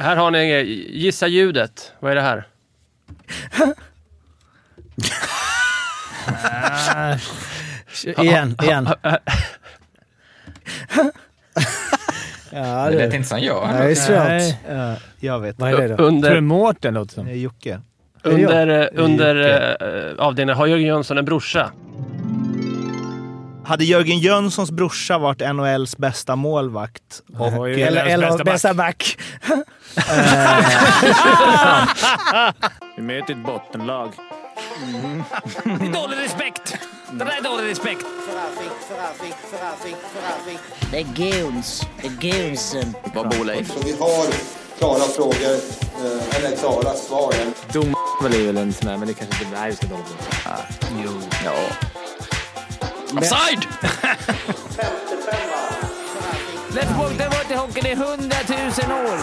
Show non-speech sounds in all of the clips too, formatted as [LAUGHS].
Här har ni, gissa ljudet. Vad är det här? [LAUGHS] igen, igen. [LAUGHS] ja, Det lät inte som jag. Nej, det är svårt. Nej. Ja, Jag vet. vad är det då? Tror du Under, Mårten låter som? Jocke. under, under Jocke. eh, avdelningen har Jörgen Jönsson en brorsa. Hade Jörgen Jönssons brorsa varit NHLs bästa målvakt och, Eller, Eller bästa bästa back. [LAUGHS] Vi möter ett bottenlag. [LAUGHS] Det är dålig respekt! Det där är dålig respekt! Det är goons. Det är goonsen. Vad bor Leif? Så vi har klara frågor, eh, eller klara svar. Dom är väl en sån där, men det kanske inte... Nej, ska dåligt. Ah, jo. Ja. Offside! Let's walk the water hockey i hundratusen år!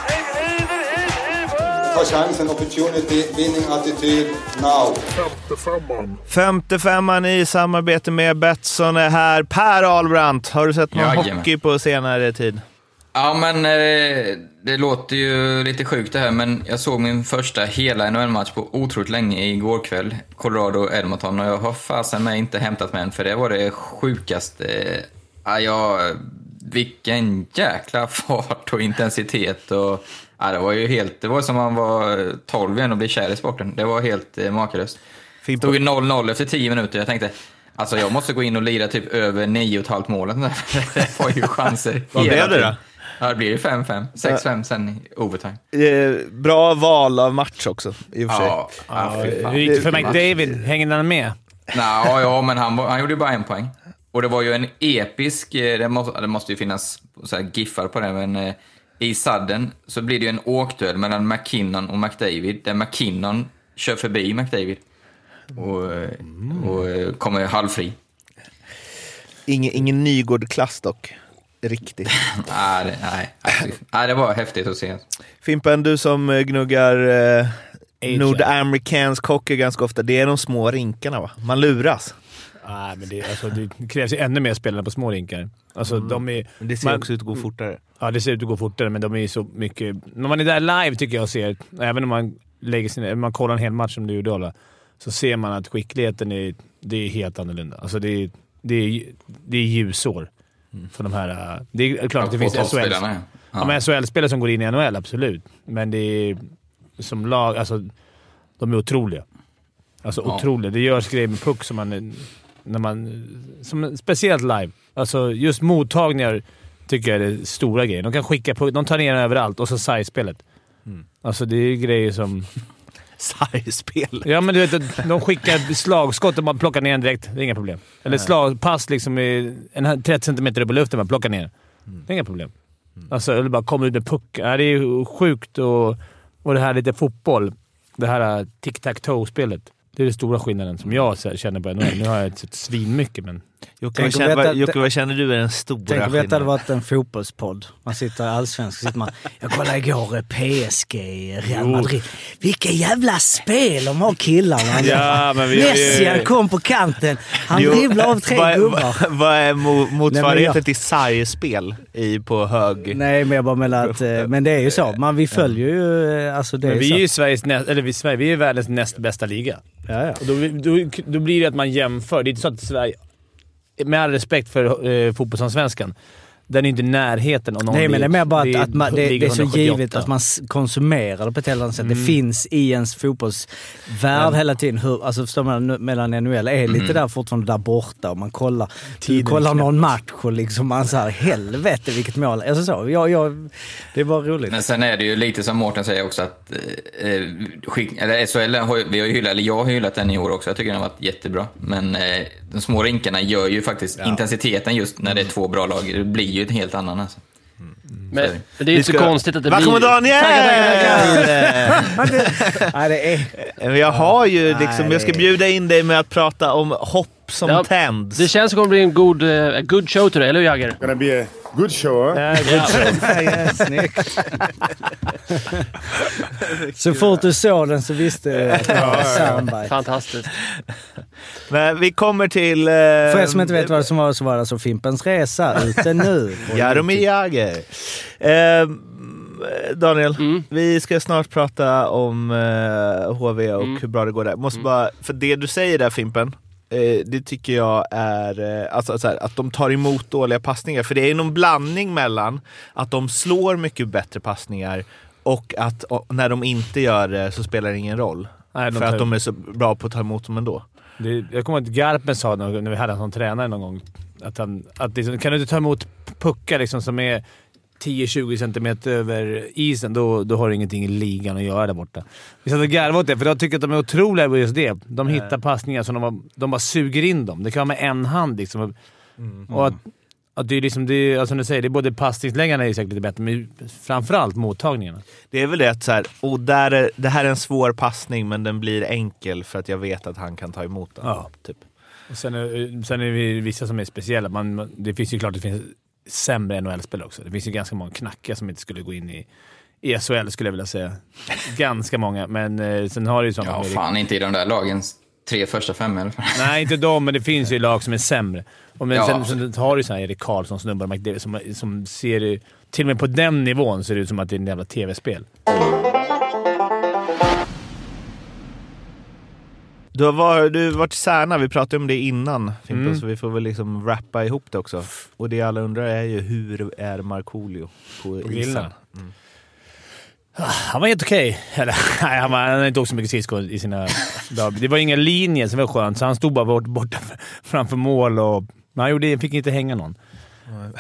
Ta chansen, opportunity, winning attityd, now. Femte femman i samarbete med Betsson är här. Per Ahlbrandt, har du sett någon Jajamän. hockey på senare tid? Ja, men eh, det låter ju lite sjukt det här, men jag såg min första hela NHL-match på otroligt länge igår kväll. Colorado-Edmonton och jag har fasen mig inte hämtat mig än, för det var det sjukaste. Ja, jag, vilken jäkla [LAUGHS] fart och intensitet och... Ja, det var ju helt... Det var som man var 12 igen och blev kär i sporten. Det var helt eh, makalöst. Det stod ju 0-0 efter 10 minuter. Jag tänkte, alltså jag måste gå in och lira typ över 9,5 målen. [LAUGHS] Det var ju chanser Vad blev det då? Ja, det blir ju 5-5. 6-5 sen i overtime. Eh, bra val av match också, i och för sig. Ja, ja. Hur gick det för McDavid? Hänger han med? Nå, ja, men han, han gjorde ju bara en poäng. Och det var ju en episk, eh, det måste, det måste ju finnas så här giffar på det, men eh, i sadden så blir det ju en åkduell mellan McKinnon och McDavid, där McKinnon kör förbi McDavid och, eh, och kommer halvfri. Ingen, ingen Nygård-klass dock. Riktigt. [LAUGHS] Nej, det, nej, nej, det var häftigt att se. Fimpen, du som eh, gnuggar eh, nordamerikansk hockey ganska ofta. Det är de små rinkarna va? Man luras. Nej, men det, alltså, det krävs ju ännu mer spelare på små rinkar. Alltså, de är, Men det ser man- också ut att gå fortare. Ja, det ser ut att gå fortare, men de är så mycket... När man är där live tycker jag ser, även om man, lägger sin, man kollar en hel match som du gjorde Ola, så ser man att skickligheten är, det är helt annorlunda. Alltså det är, det är, det är ljusår för de här... äh, Det är klart att det finns SHL... ja. Ja, men SHL-spelare som går in i NHL, absolut. Men det är som lag... Alltså, de är otroliga. Alltså Ja. otroliga. Det görs grejer med puck som man... När man som, speciellt live. Alltså just mottagningar tycker jag är det stora grejen. De kan skicka puck, de tar ner den överallt och så size-spelet. Alltså det är grejer som... Sargspel. Ja, men du vet, de skickar slagskott och man plockar ner den direkt. Det är inga problem. Eller slagpass liksom i en här 30 cm upp i luften, man plockar ner den. Det är inga problem. Alltså, eller bara komma ut med puck. Ja, det är ju sjukt och, och det här lite fotboll. Det här uh, tic-tac-toe-spelet. Det är den stora skillnaden som jag känner på NHL. Nu har jag sett svinmycket, men... Jocke, Tänk vad känner, veta- Jocke, vad känner du är den stora Tänk om detta hade skillnaden? varit en fotbollspodd. Man sitter i allsvensk sitter man... Jag kollade igår eh, PSG, Real Madrid. Vilka jävla spel de har killarna. [LAUGHS] Ja, men vi- Messi vi- han kom på kanten. Han Jo, dribblar av tre vad är- gubbar. Vad, är mo, motsvarigheten till sargspel i, på hög... Nej, men jag bara menar att... eh, Men det är ju så. Man, vi följer ju... eh, Alltså det är vi så. är ju Sveriges näst, eller vi, Sverige, vi är världens näst bästa liga. Ja, ja. Och då, då, då blir det att man jämför. Det är inte så att Sverige... Med all respekt för eh, fotbollsallsvenskan. Den är inte i närheten av någon Nej, men det är mer bara att, att man, det, det är så 178. givet att man konsumerar det på ett helt annat sätt. Mm. Det finns i ens fotbollsvärld hela tiden. Hur, alltså förstår man, mellan NHL är lite där fortfarande där borta och man kollar, du kollar någon match och liksom man såhär, helvete vilket mål. Alltså så, jag, jag, det är bara roligt. Men sen är det ju lite som Mårten säger också att eh, eh, skick, eller SHL, har, vi har hyllat, eller jag har hyllat den i år också. Jag tycker den har varit jättebra. Men eh, de små rinkarna gör ju faktiskt intensiteten just när det är två bra lag. Det blir ju en helt annan alltså. Men det är ju inte så konstigt att det Välkommen blir... Daniel! [LAUGHS] Nej, det är, Men Jag har ju liksom, jag ska bjuda in dig med att prata om hopp som Ja, tänds. Det känns som att det kommer bli en god, uh, good show today, eller hur Jagger? Good show, ja, ja, snyggt. [LAUGHS] så fort du såg den så visste du att det var soundbite. Fantastiskt. Men vi kommer till... Eh, För er som inte vet vad det som var så var det alltså Fimpens Resa ute nu. Jaromir Jagr. Eh, eh, Daniel, Mm. vi ska snart prata om eh, HV och Mm. hur bra det går där. Måste Mm. bara, för det du säger där Fimpen, eh, det tycker jag är eh, alltså, så här, att de tar emot dåliga passningar. För det är någon blandning mellan att de slår mycket bättre passningar och att och, när de inte gör det så spelar det ingen roll. Nej, för tar- att de är så bra på att ta emot dem ändå. Det, jag kommer ihåg att Garpen sa när vi hade honom som tränare någon gång att, han, att liksom, kan du inte ta emot puckar liksom, som är 10-20 centimeter över isen, då, då har du ingenting i ligan att göra där borta. Vi satt och garvade åt det, för jag tycker att de är otroliga på just det. De hittar passningar som de, bara- de bara suger in dem. Det kan vara med en hand liksom. Och att, att det är liksom, det är, alltså, du säger, det är både passningsläggarna är säkert lite bättre, men framförallt mottagningarna. Det är väl det att så här, och där är, det här är en svår passning men den blir enkel för att jag vet att han kan ta emot den. Ja. Typ. Och sen, är, sen är det vissa som är speciella. Man- det finns ju klart det finns sämre NHL-spelare också. Det finns ju ganska många knackiga som inte skulle gå in i, i SHL, skulle jag vilja säga. ganska många, men eh, sen har du ju sådana Ja, fan inte i de där lagens tre första fem i alla fall. Nej, inte de, men det finns ju lag som är sämre. Och men Ja. sen, sen har du ju sådana Erik Karlsson, snubbar McDavid, som, som ser... det- Till och med på den nivån ser det ut som att det är en jävla tv-spel. Du har varit, du har varit i Särna, vi pratade om det innan Fimpen, Mm. så vi får väl liksom rappa ihop det också. Och det alla undrar är ju hur är Markoolio på, På isen? grillen. Han var helt okej. Eller, [LAUGHS] nej, han, var, han hade inte åkt så mycket skridskor i sina dagar. Det var inga linjer som var skönt, så han stod bara bort, borta [LAUGHS] framför mål och... Men han gjorde, fick inte hänga någon.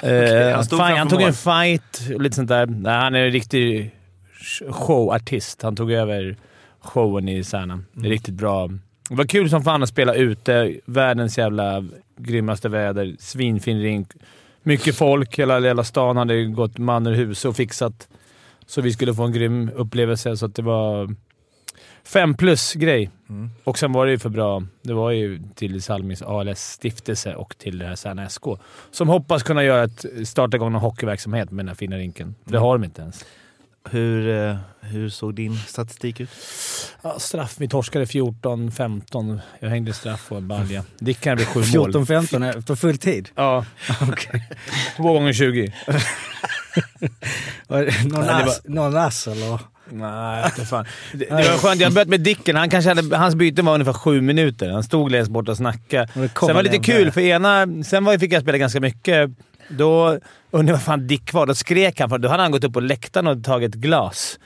Eh, han han, stod han tog mål. en fight och lite sånt där. Nej, han är en riktig showartist. Han tog över showen i Särna. Mm. Det är riktigt bra. Det var kul som fan att spela ute. Världens jävla grymmaste väder. Svinfin rink. Mycket folk. Hela, hela stan hade gått man ur hus och fixat så vi skulle få en grym upplevelse. Så att det var fem plus-grej. Mm. Och sen var det ju för bra. Det var ju till Salmins ALS-stiftelse och till det här Särna SK. Som hoppas kunna göra ett, starta igång någon hockeyverksamhet med den här fina rinken. För det har de inte ens. Hur, eh, hur såg din statistik ut? Ja, straff. Vi torskade 14-15. Jag hängde straff och en balja. Dickan blev sju mål. 14-15 på full tid? Ja. Två gånger 20. Var det Någon, Nej, det ass, någon ass eller? Nej, inte fan. Det, det var skönt. Jag började med Dicken. Han kanske hade, hans byte var ungefär sju minuter. Han stod längst bort och snackade. Och det Sen var det lite kul, för ena... Sen var, fick jag spela ganska mycket. Då undrade jag vad fan Dick var. Då skrek han, för då hade han gått upp på läktaren och tagit glas.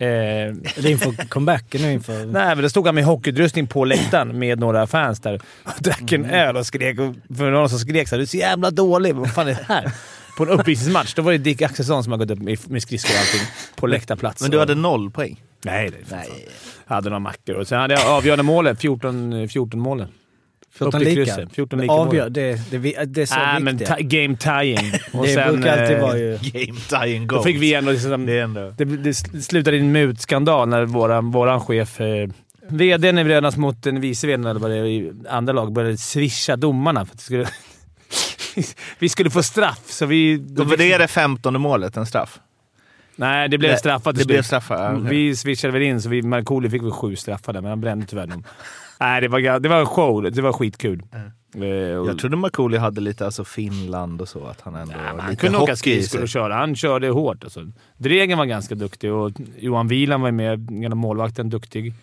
Eh, Är det inför comebacken nu inför... Nej, men då stod han med hockeyutrustning på läktaren med några fans där och drack en öl och skrek. Och för någon som skrek såhär “Du är så jävla dålig, vad fan är det här?” På en uppvisningsmatch. Då var det Dick Axelsson som hade gått upp med, med skridskor och allting på läktarplats. Men du hade noll poäng? Nej, det är fan. Jag hade några mackor. Och sen hade jag avgörande målet. 14, 14 målen. 14 Upp till lika. krysset. 14 lika Avgör, det, det, det, det är så men viktigt. ti- game tying. [LAUGHS] Och det sen, brukar alltid eh, vara ju... [LAUGHS] Game tying Då goals. fick vi ändå liksom, Det ändå... det, det slutade i en mutskandal när våran, våran chef, eh, VDn i Brödernas mot en vice VD eller vad det är, i andra lag, började swisha domarna för att det skulle, [LAUGHS] vi skulle få straff. Så vi... Då var det det femtonde målet, en straff? Nej, det blev Nej, straffat Det till blev slut. straffar? ja, okej. Vi swishade väl in, så vi, Markoolio fick väl sju straffade, men han brände tyvärr dem. Nej, det var, det var en show. Det var skitkul. Och- Jag trodde Markoolio hade lite alltså Finland och så, att han ändå var han kunde åka skridskor och köra. Han körde hårt. Alltså. Dregen var ganska duktig och Johan Wieland var med. Gamla målvakten, duktig.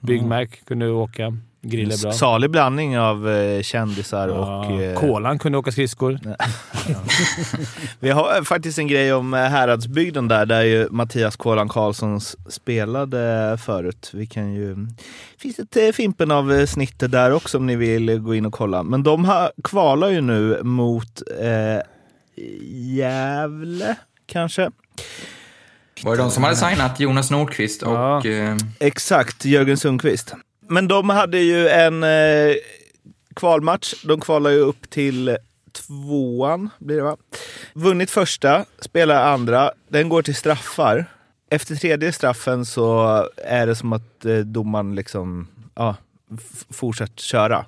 Byggmark kunde åka. Grilla bra. Salig blandning av eh, kändisar Ja, och... Eh, Kolan kunde åka skridskor. [LAUGHS] Vi har eh, faktiskt en grej om eh, Häradsbygden där, där ju Mattias Kolan Karlsson spelade förut. Vi kan ju... finns ett eh, Fimpen av eh, snittet där också om ni vill gå in och kolla. Men de har, kvalar ju nu mot eh, Gävle, kanske. Var det de som hade signat Jonas Nordqvist och... Ja. Eh, Exakt, Jörgen Sundqvist. Men de hade ju en eh, kvalmatch. De kvalar ju upp till tvåan, blir det va? Vunnit första, spelar andra. Den går till straffar. Efter tredje straffen så är det som att eh, domaren liksom, ja, f- köra.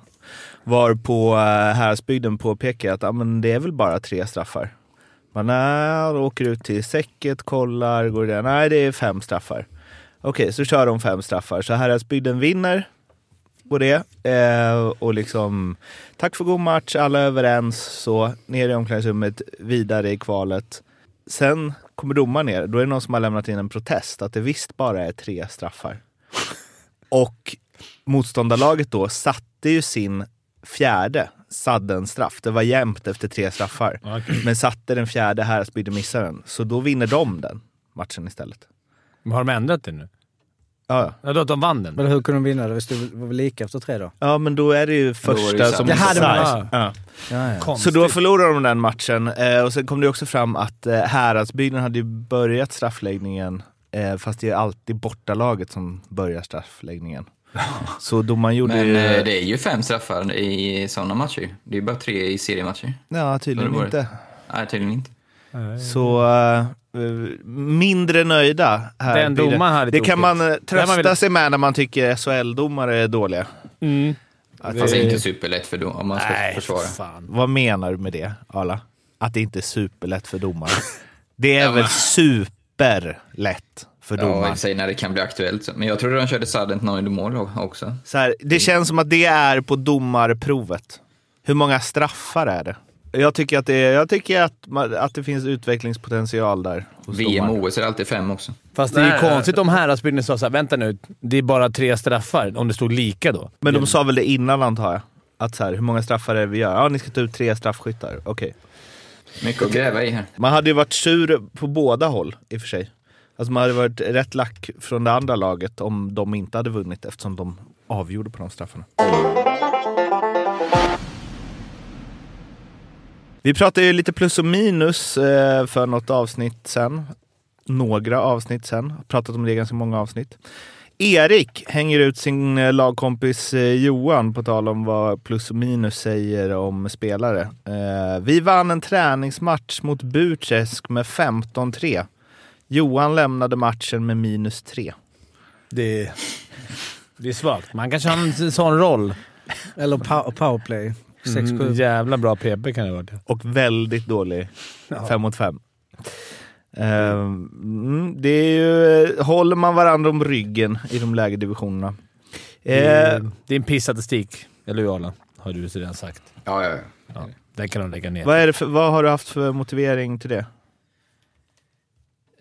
Var på eh, Häradsbygden påpekar att ah, men det är väl bara tre straffar. Man är, åker ut till säcket, kollar, går det. Nej, det är fem straffar. Okej, så kör de fem straffar. Så Häradsbygden vinner på det. Eh, och liksom, tack för god match, alla är överens. Så ner i omklädningsrummet, vidare i kvalet. Sen kommer domaren ner, då är det någon som har lämnat in en protest att det visst bara är tre straffar. Och motståndarlaget då satte ju sin fjärde sudden-straff. Det var jämnt efter tre straffar. Men satte den fjärde här, Speedy missar den. Så då vinner de den matchen istället. Men Har de ändrat det nu? Ja, ja. Ja, då att de vann den? Men hur kunde de vinna? Det var väl lika efter tre då? ja men då är det ju det första ju som det var- offside. ja. Ja, ja. Så då förlorade de den matchen. Eh, och sen kom det också fram att eh, Häradsbygden hade ju börjat straffläggningen, eh, fast det är alltid bortalaget som börjar straffläggningen. [LAUGHS] Så domaren gjorde Men ju... eh, det är ju fem straffar i sådana matcher. Det är ju bara tre i seriematcher. Ja, tydligen Då var det- inte. Nej, tydligen inte. Så eh, mindre nöjda här. Den domaren hade Det kan man eh, trösta väl- sig med när man tycker SHL-domare är dåliga. Mm. Att, Fast det är eh, inte superlätt för om man ska Nej, försvara. för fan. Vad menar du med det, Arla? Att det inte är superlätt för domare? [LAUGHS] Det är Ja, väl superlätt för Ja, i domaren? sig när det kan bli aktuellt. Men jag trodde de körde sudden noll mål också. Så här, det känns som att det är på domarprovet. Hur många straffar är det? Jag tycker att det, jag tycker att, att det finns utvecklingspotential där. VM och OS är alltid fem också. Fast det är ju konstigt om Häradsbygden sa såhär, vänta nu, det är bara tre straffar. Om det stod lika då. Men de sa väl det innan antar jag? Att så här, hur många straffar är det vi gör? Ja, ni ska ta ut tre straffskyttar. Okej. Mycket att gräva i här. Man hade ju varit sur på båda håll i och för sig. Alltså man hade varit rätt lack från det andra laget om de inte hade vunnit eftersom de avgjorde på de straffarna. Vi pratade ju lite plus och minus eh, för något avsnitt sen. Några avsnitt sen. Pratat om det i ganska många avsnitt. Erik hänger ut sin eh, lagkompis eh, Johan på tal om vad plus och minus säger om spelare. Eh, vi vann en träningsmatch mot Burträsk med 15-3. Johan lämnade matchen med minus 3. Det, det är svagt. Man kanske har en sån roll. Eller powerplay. 6, Mm, jävla bra PP kan det ha varit. Och väldigt dålig 5 mot 5. Ehm, mm, det är ju, eh, håller man varandra om ryggen i de lägre divisionerna. Mm. Eh, det är en pissstatistik, eller hur Arlan? Har du redan sagt. Ja, ja, ja. ja. Den kan de lägga ner. Vad, för, vad har du haft för motivering till det?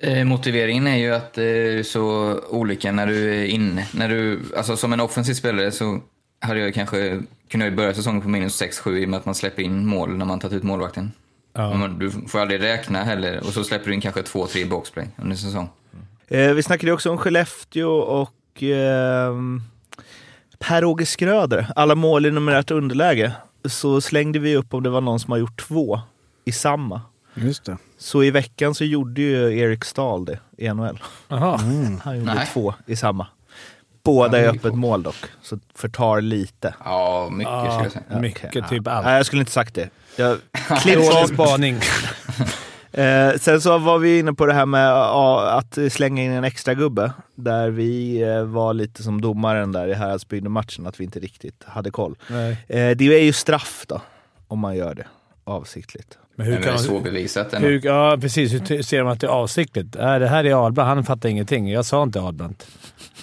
Eh, motiveringen är ju att det eh, är så olika när du är inne. När du, alltså som en offensiv spelare så hade jag kanske kunnat börja säsongen på minus 6-7 i och med att man släpper in mål när man tagit ut målvakten. Ja. Men Du får aldrig räkna heller och så släpper du in kanske 2-3 i boxplay under säsong. Eh, vi snackade ju också om Skellefteå och eh, Per-Åge Skröder. Alla mål i numerärt underläge. Så slängde vi upp om det var någon som har gjort två i samma. Just det. Så i veckan så gjorde ju Erik Stahl det i NHL. Jaha. Han gjorde Nej. två i samma. Båda i Ja, öppet mål dock, så förtar lite. Ja, mycket skulle Ja, jag säga. mycket. Okej, Typ ja. allt. Nej, jag skulle inte sagt det. Jag [LAUGHS] klipp bort. spaning. [LAUGHS] Eh, sen så var vi inne på det här med att slänga in en extra gubbe Där vi eh, var lite som domaren där i Häradsbygden-matchen, att vi inte riktigt hade koll. Nej. Eh, det är ju straff då, om man gör det avsiktligt. Men hur det kan är man... svårbevisat ändå. Hur, ja, precis. Hur ser de att det är avsiktligt? Äh, det här är Ahlbrandt. Han fattar ingenting. Jag sa inte Ahlbrandt.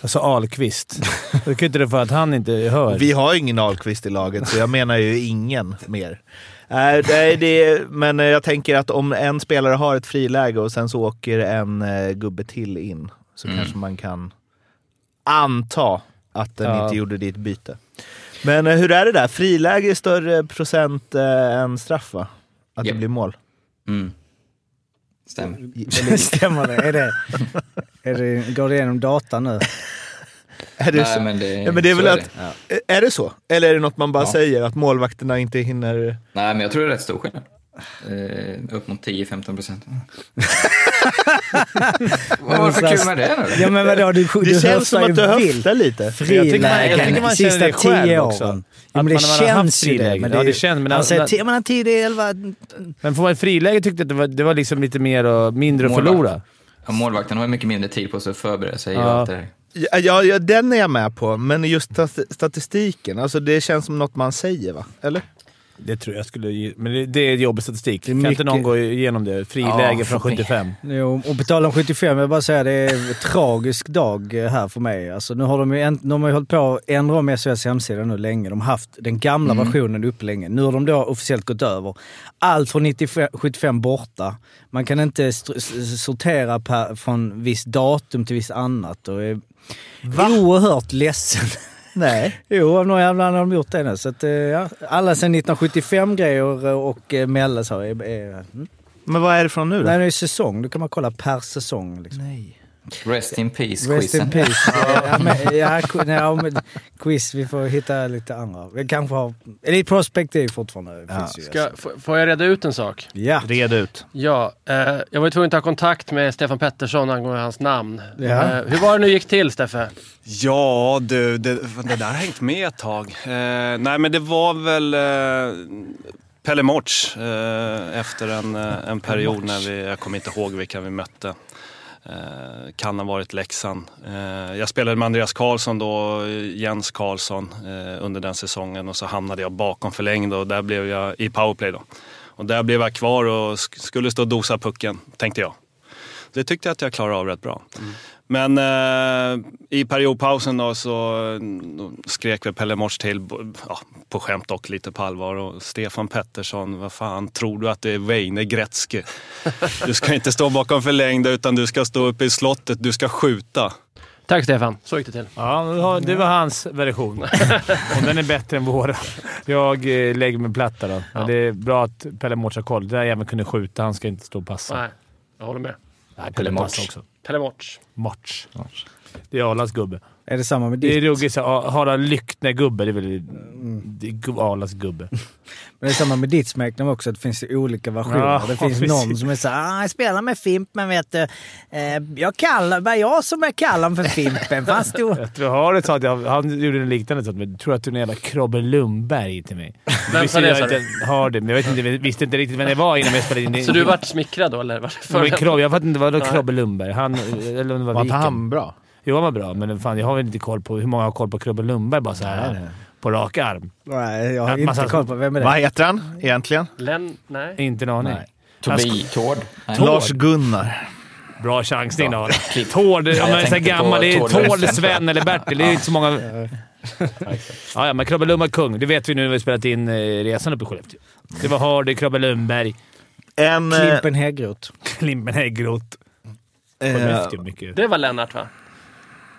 Sa Ahlqvist. Det kan inte det för att han inte hör. Vi har ingen Ahlqvist i laget, så jag menar ju ingen mer. Nej, det, det, men eh, jag tänker att om en spelare har ett friläge och sen så åker en eh, gubbe till in, så Mm. kanske man kan anta att den Ja. inte gjorde ditt byte. Men eh, hur är det där? Friläge är större procent än straff va? Att Japp. det blir mål? Mm. Stämmer. [LAUGHS] Stämmer det? Är det, är det? Går det igenom data nu? Är det, Nej, så? men det, Ja, men det är väl är att, det. är det så? Eller är det något man bara Ja. säger, att målvakterna inte hinner... Nej, men jag tror det är rätt stor skillnad. Eh, upp mot 10-15 procent. [LAUGHS] Vad var det för kul med det då? Ja men vadå, du, du Det känns som att du höftar lite. Frilägen sista det tio också. åren. Ja, men det känns ju det. frilägen. Men Ja, det, det känns, men han säger men 10, 11... Men får man friläge tyckte jag att det var, det var liksom lite mer och mindre att förlora. Ja, målvakten har ju mycket mindre tid på sig att förbereda sig. Ja. Allt det där. Ja, ja, ja, den är jag med på, men just stat- statistiken, alltså det känns som något man säger va? Eller? Det tror jag skulle ge, Men det, det är jobbig statistik. är kan inte mycket- någon gå igenom det? Friläge Ja, från för mig. 75. Jo, och på tal om 75, jag vill bara säga det är en tragisk dag eh, här för mig. Alltså, nu har de, ju, de har ju hållit på att ändra om SOS hemsida nu länge. De har haft den gamla versionen uppe länge. Nu har de då officiellt gått över. Allt från 95, 75 borta. Man kan inte s- sortera per, från visst datum till visst annat. Och är oerhört ledsen. Nej. [LAUGHS] Jo, av någon jävla anledning har de gjort det nu. Så att, eh, ja, alla sen 1975 grejer eh, och eh, är, är mm. Men vad är det från nu då? Nej, det är säsong. Då kan man kolla per säsong. Liksom. Nej. Rest in peace, Rest in peace. [LAUGHS] ja, men, ja, ja, men, quiz, vi får hitta lite andra. Vi kanske har... Elite Prospect är ju fortfarande... Ja. Finns ju, Ska, f- får jag reda ut en sak? ja. Red ut. Ja, eh, jag var ju tvungen att ta kontakt med Stefan Pettersson angående hans namn. Ja. Eh, hur var det nu gick till, Steffe? Ja du, det, det där har hängt med ett tag. Eh, nej men det var väl eh, Pelle Morts eh, efter en, eh, en period när vi, jag kommer inte ihåg vilka vi mötte. Eh, kan ha varit Leksand. Eh, jag spelade med Andreas Karlsson då, Jens Karlsson eh, under den säsongen och så hamnade jag bakom förlängd och där blev jag i powerplay då. Och där blev jag kvar och sk- skulle stå och dosa pucken, tänkte jag. Det tyckte jag att jag klarade av rätt bra. Mm. Men eh, i periodpausen då så då skrek väl Pelle Mors till, ja, på skämt och lite på allvar. Och Stefan Pettersson, vad fan, tror du att det är Weine Gretzky? [LAUGHS] Du ska inte stå bakom förlängda utan du ska stå uppe i slottet, du ska skjuta. Tack Stefan, så gick det till. Ja, det var- hans version. [LAUGHS] Och den är bättre än våra. Jag eh, lägger mig platt där då. Ja. det är bra att Pelle Mårts har koll. Det där jäveln kunde skjuta. Han ska inte stå och passa. Nej, jag håller med. Nej, Pelle Mårts också. Pelle Morts. Mårts. Det är Arlas gubbe. Är det samma med Det är ditt? ruggigt så Harald Lyckner-gubbe. Det är väl det gu- Arlas gubbe. [LAUGHS] Men det är samma med ditt smeknamn också, att det finns olika versioner. Ja, det finns precis. någon som är såhär, ah, jag spelar med Fimp, men vet du, eh, jag kallar, bara jag som är kallar för Fimpen. Fast du... [LAUGHS] Jag tror Harald sa att jag, han gjorde en liknande sak, men jag tror att du är en jävla Krobbe Lundberg till mig. Vem sa det, jag sa du? inte- Harald, men jag vet inte, jag visste inte riktigt vem det var innan vi spelade in. Så du vart smickrad då, eller? [LAUGHS] Varför? Men Krobbe, jag fattar inte, vad Nej. Krobbe Lundberg? Han, eller om det var Var inte han bra? Jo, han var bra, men fan, jag har väl inte koll på hur många har koll på Krobbe Lundberg bara så här på rak arm. Nej, jag har Ja, inte massa- koll på vem är det Vad heter han egentligen? Len? Nej. Inte en aning. Nej. Tobi, Tord. Nej. Lars Gunnar. Bra chansning [LAUGHS] då. Tord, här tänkte på gammal. Det är Tord. Sven eller Bertil. Det är inte så många... [LAUGHS] Ja, ja, men Krobbe Lundberg kung. Det vet vi nu när vi har spelat in eh, resan uppe i Skellefteå. Det var Hardy, Krobbe Lundberg, En... eh, Klimpen Häggroth. [LAUGHS] Klimpen Häggroth. eh, mycket. Det var Lennart, va?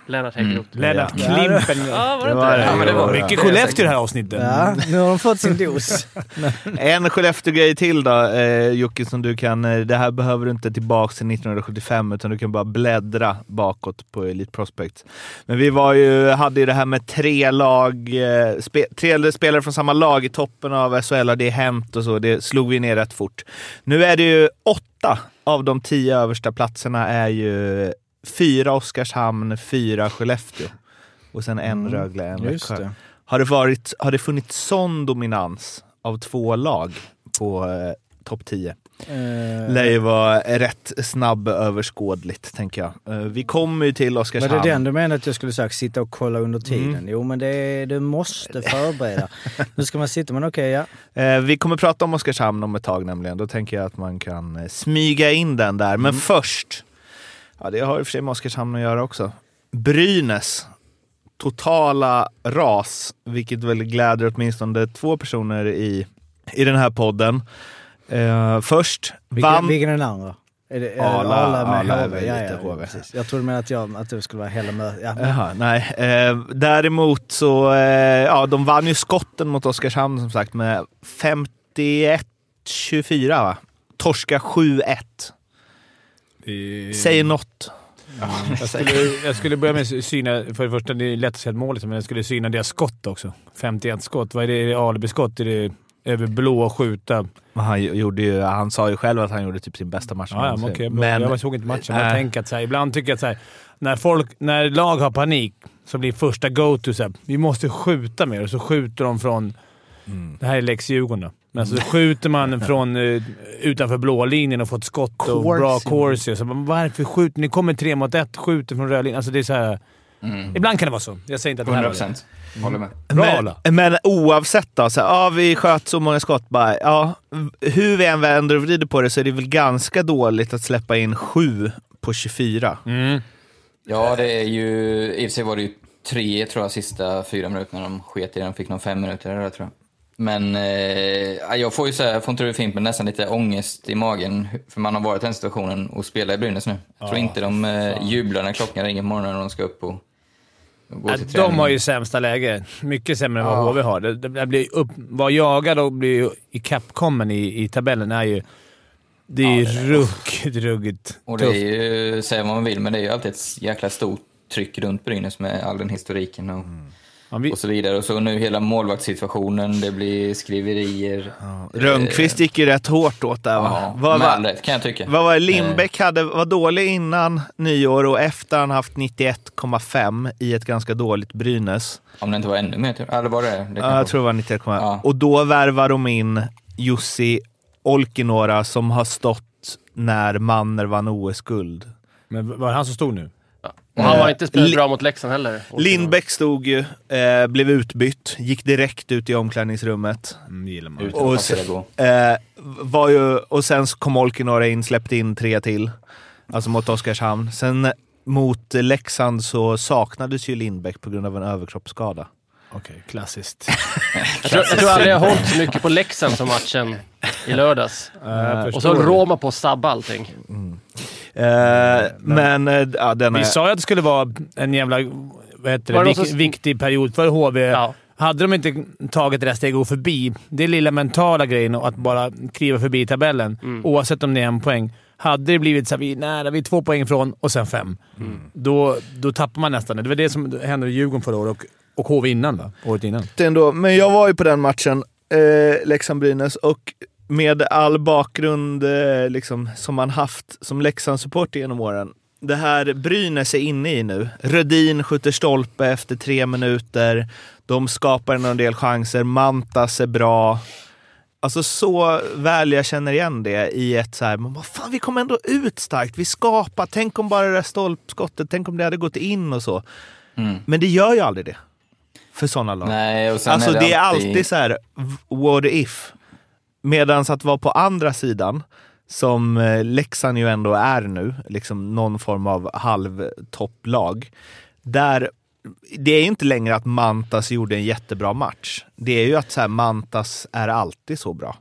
Lennart Häggroth. Lennart Ja. Klimpen. Ja, var det Det inte var det? det. Ja, men det var Mycket Skellefteå i det här avsnittet. Ja, nu har de fått sin dos. [LAUGHS] En Skellefteå-grej till då, eh, Jocke, som du kan... Eh, det här behöver du inte tillbaka till 1975, utan du kan bara bläddra bakåt på Elite Prospects. Men vi var ju, hade ju det här med tre lag, eh, spe, tre spelare från samma lag i toppen av SHL, det hänt och så. Det slog vi ner rätt fort. Nu är det ju åtta av de tio översta platserna är ju fyra Oskarshamn, fyra Skellefteå. Och sen en Rögle, en Växjö. Har det, varit, har det funnits sån dominans av två lag på eh, topp 10? Eh, Lär ju vara rätt snabb överskådligt, tänker jag. Eh, vi kommer ju till Var Oskarshamn. det den du menade att jag skulle sagt sitta och kolla under tiden? Mm. Jo, men det, du måste förbereda. [LAUGHS] nu ska man sitta, men okej, ja. Eh, vi kommer prata om Oskarshamn om ett tag nämligen. Då tänker jag att man kan eh, smyga in den där. Men först, ja det har i och för sig med Oskarshamn att göra också. Brynäs totala ras, vilket väl gläder åtminstone två personer i, i den här podden. Eh, först Vilken, vann... vilken är den andra? Är det, är Arla- Arla med Arla är HV? Ja, ja, HV. precis. Jag trodde med att, jag, att det skulle vara hela mö- ja. Jaha, nej. Eh, däremot så, eh, ja de vann ju skotten mot Oskarshamn som sagt med 51-24 va? Torska 7-1. Säg något. [LAUGHS] Jag skulle, jag skulle börja med att syna, för det första, det är lätt att säga ett mål, liksom, men jag skulle syna deras skott också. 51 skott. Vad är det? Är det alibiskott? Är det över blå och skjuta? Han, gjorde ju, han sa ju själv att han gjorde typ sin bästa match. Ja, ja, okej, men jag såg inte matchen, men jag äh. tänker att så här, ibland tycker jag att så här, när, folk, när lag har panik så blir första go-to så här, vi måste skjuta mer och så skjuter de från... Mm. Det här är Lex Djurgården då. Men så skjuter man från eh, utanför blålinjen och fått skott och bra Corsi. Så varför skjuter ni? kommer tre mot ett, skjuter från rödlinjen. Alltså det är så här, Ibland kan det vara så. Jag säger inte att det här 100 var det. procent. Håller med. Bra men, men oavsett då, så här, ja, vi sköt så många skott. Bara, ja, hur vi än vänder och vrider på det så är det väl ganska dåligt att släppa in sju på 24. Mm. Ja, det är ju... I och för sig var det ju tre, tror jag, sista fyra minuterna de sket i den. Fick någon fem minuter eller tror jag. Men eh, jag får ju säga, jag får inte det fint, men nästan lite ångest i magen. För man har varit i den situationen och spelar i Brynäs nu. Jag tror inte de eh, jublar när klockan ringer på morgonen och de ska upp och, och gå Ja, till träning. de har ju sämsta läge. Mycket sämre än vad HV har. Det, det, det blir upp, var jagad och blir ju i i, i tabellen är ju... Det är ju ruggigt, ruggigt Och det är ju, säga vad man vill, men det är ju alltid ett jäkla stort tryck runt Brynäs med all den historiken och, Ja, vi, och så vidare. Och så nu hela målvaktssituationen, det blir skriverier. Rönnqvist gick ju rätt hårt åt där va? Ja, vad, var, rätt kan jag tycka. vad var det? Lindbäck hade, var dålig innan nyår och efter han haft 91,5 i ett ganska dåligt Brynäs. Om det inte var ännu mer, eller var det det? Ja, jag vara. tror det var 91,5. Ja. Och då värvar de in Jussi Olkinuora som har stått när Manner vann OS-guld. men var det han som stod nu? Och han var inte spelat Li- bra mot Leksand heller. Lindbäck stod ju, eh, blev utbytt, gick direkt ut i omklädningsrummet. Mm, det gillar man. Utan Och sen, det gå. eh, var ju, och sen kom Olkinuora in, släppte in tre till. Alltså mot Oskarshamn. Sen eh, mot eh, Leksand så saknades ju Lindbäck på grund av en överkroppsskada. Okej, klassiskt. [LAUGHS] Jag tror, jag tror aldrig jag har hållit så mycket på Leksand som matchen i lördags. jag Och så det. Roma på att sabba allting. Eh, men eh, ja, den Vi är... sa ju att det skulle vara en jävla vad heter det, vik, viktig period för HV. Ja. Hade de inte tagit det där steget och förbi, det lilla mentala grejen att bara kliva förbi tabellen, Mm. oavsett om det är en poäng. Hade det blivit så här, vi är nära, vi är två poäng ifrån och sen fem. Mm. Då, då tappar man nästan det. Det var det som hände i Djurgården förra året och, och HV innan, va? Året innan. ändå. Men jag var ju på den matchen, eh, Leksand-Brynäs, och med all bakgrund eh, liksom, som man haft som Leksand-supporter genom åren. Det här Brynäs är inne i nu. Rödin skjuter stolpe efter tre minuter. De skapar en del chanser. Mantas är bra. Alltså så väl jag känner igen det i ett så här, men vad fan vi kom ändå ut starkt. Vi skapar. Tänk om bara det där stolpskottet, tänk om det hade gått in och så. Mm. Men det gör ju aldrig det. För sådana lag. Nej, Alltså är det är alltid så här, what if? Medans att vara på andra sidan, som eh, Leksand ju ändå är nu, liksom någon form av halvtopplag. Där, det är ju inte längre att Mantas gjorde en jättebra match. Det är ju att så här, Mantas är alltid så bra.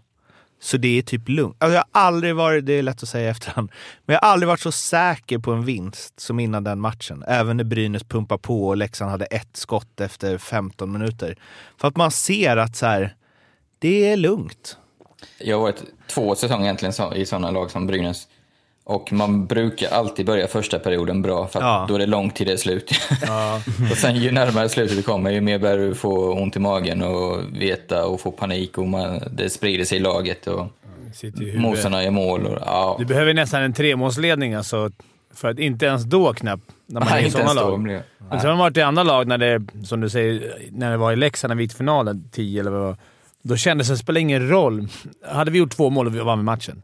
Så det är typ lugnt. Alltså jag har aldrig varit, det är lätt att säga i efterhand, men jag har aldrig varit så säker på en vinst som innan den matchen. Även när Brynäs pumpar på och Leksand hade ett skott efter 15 minuter. För att man ser att så här, det är lugnt. Jag har varit två säsonger egentligen i sådana lag som Brynäs. Och man brukar alltid börja första perioden bra, för Ja. då är det långt till det är slut. [LAUGHS] och sen ju närmare slutet du kommer, ju mer börjar du få ont i magen och veta och få panik och man, det sprider sig i laget och i motståndarna gör mål. Och, ja. Du behöver nästan en tremålsledning alltså, för att inte ens då knappt, när man [LAUGHS] är Nej, i inte sådana då lag. det- Men sen har man varit i andra lag när det, som du säger, när det var i Leksand när vi gick till finalen, 10 eller vad det var. Då kändes det, det spelar ingen roll. Hade vi gjort två mål och vi vann med matchen.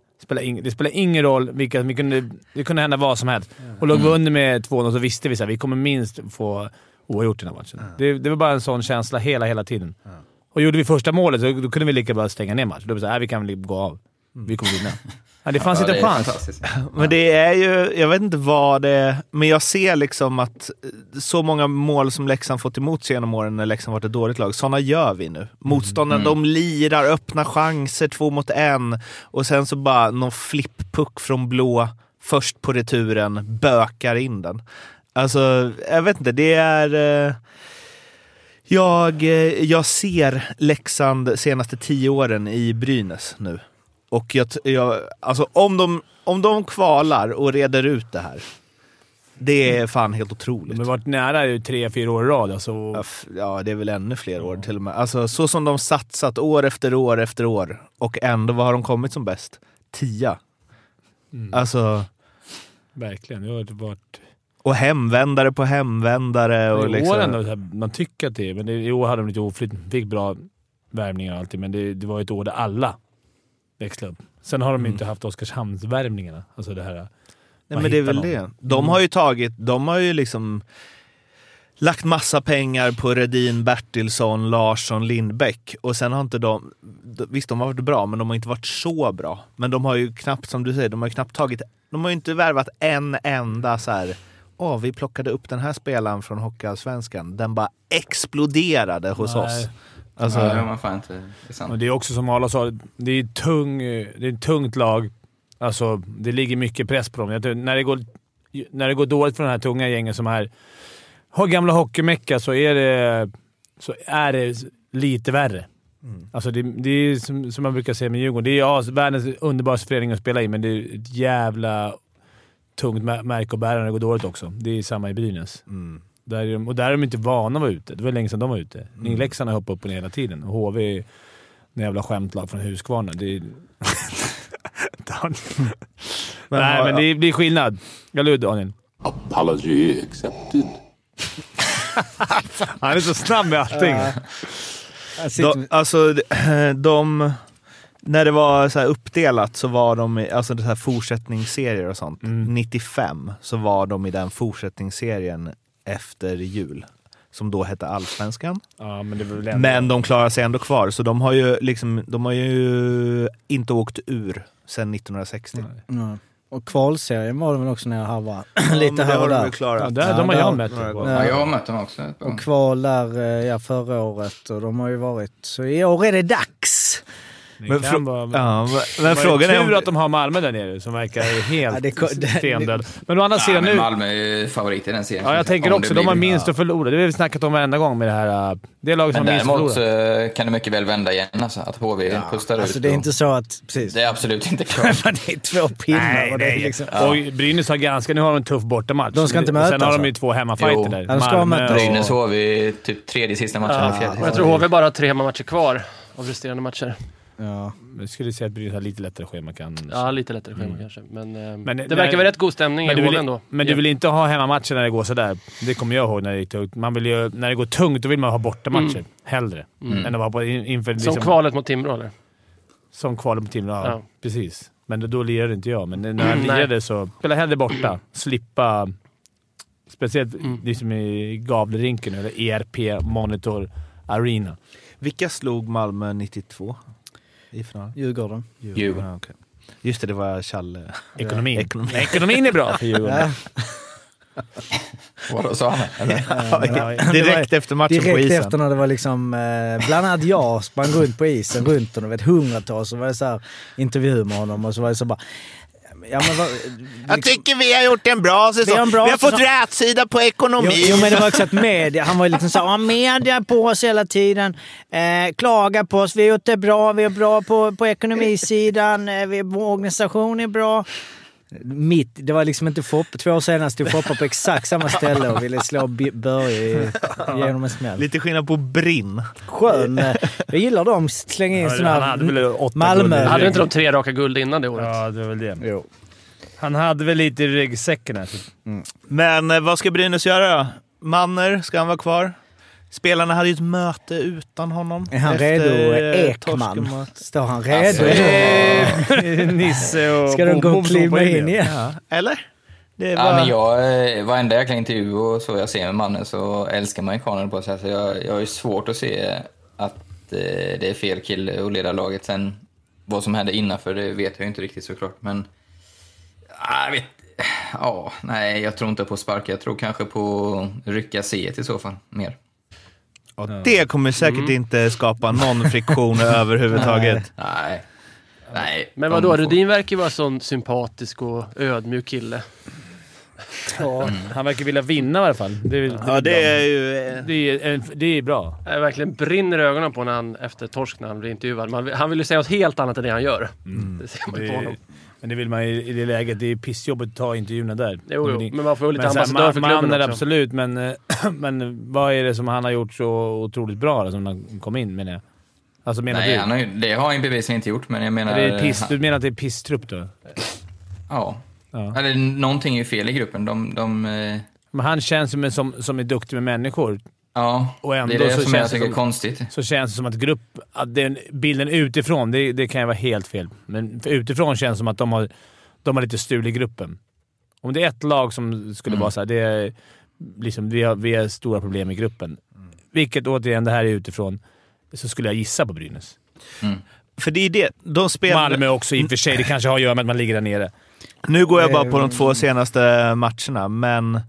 Det spelar ingen roll. Vilka, vi kunde, det kunde hända vad som helst. Och låg vi under med 2-0 så visste vi att vi kommer minst få oavgjort i den här matchen. Det, det var bara en sån känsla hela, hela tiden. Och gjorde vi första målet så då kunde vi lika bra stänga ner matchen. Då var det såhär, vi kan väl gå av. Vi kommer vinna. [LAUGHS] Ja, det fanns Ja, inte en chans. [LAUGHS] Men det är ju, jag vet inte vad det är, men jag ser liksom att eh, så många mål som Leksand fått emot sig genom åren när Leksand varit ett dåligt lag, sådana gör vi nu. Motståndarna, de lirar, öppnar chanser, två mot en och sen så bara någon flipppuck från blå först på returen, bökar in den. Alltså, jag vet inte, det är... eh, Jag, eh, jag ser Leksand senaste tio åren i Brynäs nu. Och jag, jag, alltså om de, om de kvalar och reder ut det här, det är fan helt otroligt. De har varit nära i tre, fyra år i rad. Alltså, Ja, det är väl ännu fler år till och med. Alltså så som de satsat år efter år efter år och ändå, vad har de kommit som bäst? Tia. Alltså, verkligen. Det har varit... och hemvändare på hemvändare. Och I år liksom, ändå, så här, man tycker att det är, men det, i år hade de lite oflyt. Fick bra värvningar och allting, men det, det var ett år där alla växlade upp. Sen har de ju inte haft Oskarshamnsvärvningarna. Alltså det här... Nej, men det är väl hitta det. De har ju tagit, de har ju liksom lagt massa pengar på Redin, Bertilsson, Larsson, Lindbäck och sen har inte de... Visst, de har varit bra, men de har inte varit så bra. Men de har ju knappt, som du säger, de har ju knappt tagit... De har ju inte värvat en enda så här... Åh, vi plockade upp den här spelaren från Hockeyallsvenskan. Den bara exploderade hos Nej. oss. Alltså, ja, det man fan inte. Det är sant. Och det är också som Arla sa, det är, tung, det är ett tungt lag. Alltså, det ligger mycket press på dem. Jag tror, när, det går, när det går dåligt för de här tunga gängen som är har gamla hockeymecka så är det, så är det lite värre. Alltså det, det är som, som man brukar säga med Djurgården. Det är ja, världens underbaraste förening att spela i, men det är ett jävla tungt mä- märke att bära när det går dåligt också. Det är samma i Brynäs. mm. Där är de, och där är de inte vana att vara ute. Det var länge sedan de var ute. Mm. Leksand har hoppat upp och ner hela tiden. Och HV är en jävla skämtlag från Huskvarna. Det är... [LAUGHS] Men [LAUGHS] Nej, men det blir skillnad. Eller hur Daniel? Apology accepted. [LAUGHS] Han är så snabb med allting. De, alltså, [CLEARS THROAT] de... När det var så här uppdelat så var de i alltså det här fortsättningsserier och sånt. Mm. 95 så var de i den fortsättningsserien efter jul. Som då hette Allsvenskan. Ja, men det ändå... Men de klarar sig ändå kvar. Så de har ju, liksom, de har ju inte åkt ur sedan 1960. Ja. Och kvalserien var det väl också när jag harvade [CLEARS THROAT] Ja, lite det här och har de där. klarat. Ja, där, Ja, de har jag mött. Ja, jag har mött dem också. Och kval där eh, ja, förra året och de har ju varit... Så i år är det dags! Det Men, kan frå- vara... ja, men, Men frågan är tur att de har Malmö där nere som verkar [LAUGHS] helt Ja, stendöd. Men å andra Ja, sidan nu... Malmö är ju favorit i den serien. Ja, jag tänker också. De har minst att förlora. Det har vi snackat om varenda gång med det här. uh, Det laget som har minst att förlora. kan det mycket väl vända igen, alltså, att HV pustar Alltså ut. det är inte så att... Precis. det är absolut inte [LAUGHS] klart. Det är två pinnar och det är liksom... Och Brynäs har ganska... Nu har de en tuff bortamatch. De ska inte Sen mötas, har de ju två hemmafajter där. Ja, de ska Malmö mötas. och- Brynäs HV typ tredje sista matchen eller fjärde. Men jag tror HV bara har tre hemmamatcher kvar av resterande matcher. Ja. Jag skulle säga att Brynäs har lite lättare schema kan... Ja, lite lättare schema kanske. Men, eh, Mm. Men det när- verkar vara rätt god stämning i vill, ändå. men du vill inte ha hemmamatcher när det går sådär. Det kommer jag ihåg när det gick tungt. Man vill ju, när det går tungt, då vill man ha bortamatcher. Mm. Hellre. Mm. Än att vara på, in- inför... Som liksom- kvalet mot Timrå eller? Som kvalet på Timrå, ja, Ja. Precis. Men då, då lirade inte jag. Men när jag Mm, nej. lirade så... Spela hellre borta. Slippa... Speciellt Mm. liksom i Gavlerinken eller ERP Monitor Arena. Vilka slog Malmö 92 i finalen? Djurgården. Djurgården. Ja, okej. Just det, det var Challe. Ekonomin. Ekonomi. Ekonomin är bra för [LAUGHS] Djurgården. [LAUGHS] Vadå sa han? Ja, Direkt efter matchen på direkt isen. efter när det var liksom, eh, bland annat jag sprang runt på isen runt honom, vet hundratals, så var det så här intervju med honom och så var det så bara... Ja, men vad, Jag tycker vi har gjort en bra säsong. Vi Vi har har, en bra fått rätsida på ekonomin. Jo, jo men det var också att media, han var liksom såhär, media på oss hela tiden, eh, klagar på oss, vi har gjort det bra, vi är bra på, på ekonomisidan, eh, vi, vår organisation är bra. Mitt, det var liksom inte Foppa, två år senare stod Foppa på exakt samma ställe och ville slå Börje i- genom en smäll. Lite skillnad på brinn. Skön. eh, Jag gillar dem, slänga in Ja, såna han hade väl här Malmö. Hade inte de tre raka guld innan det året? Ja, det var väl det. Jo. Han hade väl lite i ryggsäcken här. Men eh, vad ska Brynäs göra då? Manner, ska han vara kvar? Spelarna hade ju ett möte utan honom. Är han efter, redo? eh, Ekman. Står han redo? Alltså, [LAUGHS] Nisse och Ska de gå och kliva inne. in igen? Ja, eller? Det Ja, var... men jag, eh, varenda jäkla intervju och så jag ser med mannen så älskar man ju Connor på sig. Så jag, jag har ju svårt att se att eh, det är fel kille att leda laget. Sen vad som hände innanför, det vet jag ju inte riktigt såklart. Men, ah, jag vet, ja, nej, jag tror inte på sparka. Jag tror kanske på rycka C i så fall, mer. Och det kommer säkert Mm. inte skapa någon friktion [LAUGHS] överhuvudtaget. Nej. Nej. Men de vadå, får- Rudin verkar ju vara sån sympatisk och ödmjuk kille. Ja, han verkar vilja vinna i alla fall. Det är, väl- Ja, det är ju... eh, det är, en- det är bra. Jag verkligen brinner ögonen på när han, efter torsk när han blir intervjuad. Man, han vill ju säga något helt annat än det han gör. Det ser man ju på Det, honom. Men det vill man ju i det läget. Det är pissjobbigt att ta intervjuerna där. Jo, jo, men man får ju lite Men så här, ambassadör för man, klubben man är också. absolut, men, eh, [CLEARS THROAT] men vad är det som han har gjort så otroligt bra som han kom in menar jag? Alltså menar Nej, du? han har ju, det har han ju bevisligen inte gjort, men jag menar... är det piss, han- du menar att det är pisstrupp då? Ja. Ja. Eller någonting är ju fel i gruppen. De... de eh, Men han känns som, en som, som är duktig med människor. Ja, Och ändå det är det så som jag känns det tycker är som- konstigt. Så känns det som att grupp... Att den bilden utifrån, det, det kan ju vara helt fel. Men utifrån känns det som att de har, de har lite stul i gruppen. Om det är ett lag som skulle Mm. vara så här, det är liksom, vi, har, vi har stora problem i gruppen. Vilket återigen, det här är utifrån, så skulle jag gissa på Brynäs. För det är det. De spelar... Malmö också i och för sig. Det kanske har att göra med att man ligger där nere. Nu går jag bara på de två senaste matcherna, men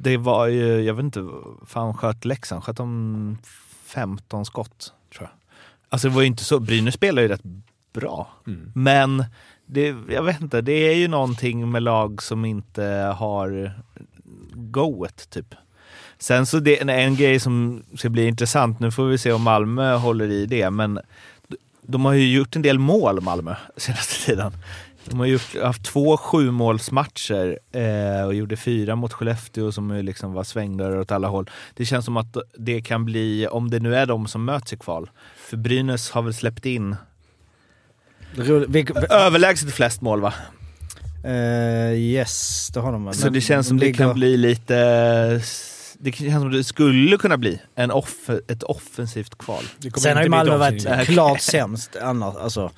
det var ju, jag vet inte, fan sköt Leksand? Sköt de 15 skott, tror jag. Alltså det var ju inte så, Brynäs spelar ju rätt bra. Men det, jag vet inte, det är ju någonting med lag som inte har goet typ. Sen så det en grej som ska bli intressant, nu får vi se om Malmö håller i det, men de har ju gjort en del mål Malmö [LAUGHS] senaste tiden. De har gjort, haft två sjumålsmatcher eh, och gjorde fyra mot Skellefteå som liksom var svängdörrar åt alla håll. Det känns som att det kan bli, om det nu är de som möts i kval, för Brynäs har väl släppt in Rull- vi- överlägset flest mål va? Eh, yes, det har de väl. Så det känns som de det kan bli lite... Det känns som det skulle kunna bli en off, ett offensivt kval. Sen har ju Malmö de varit [LAUGHS] klart sämst annars. Alltså,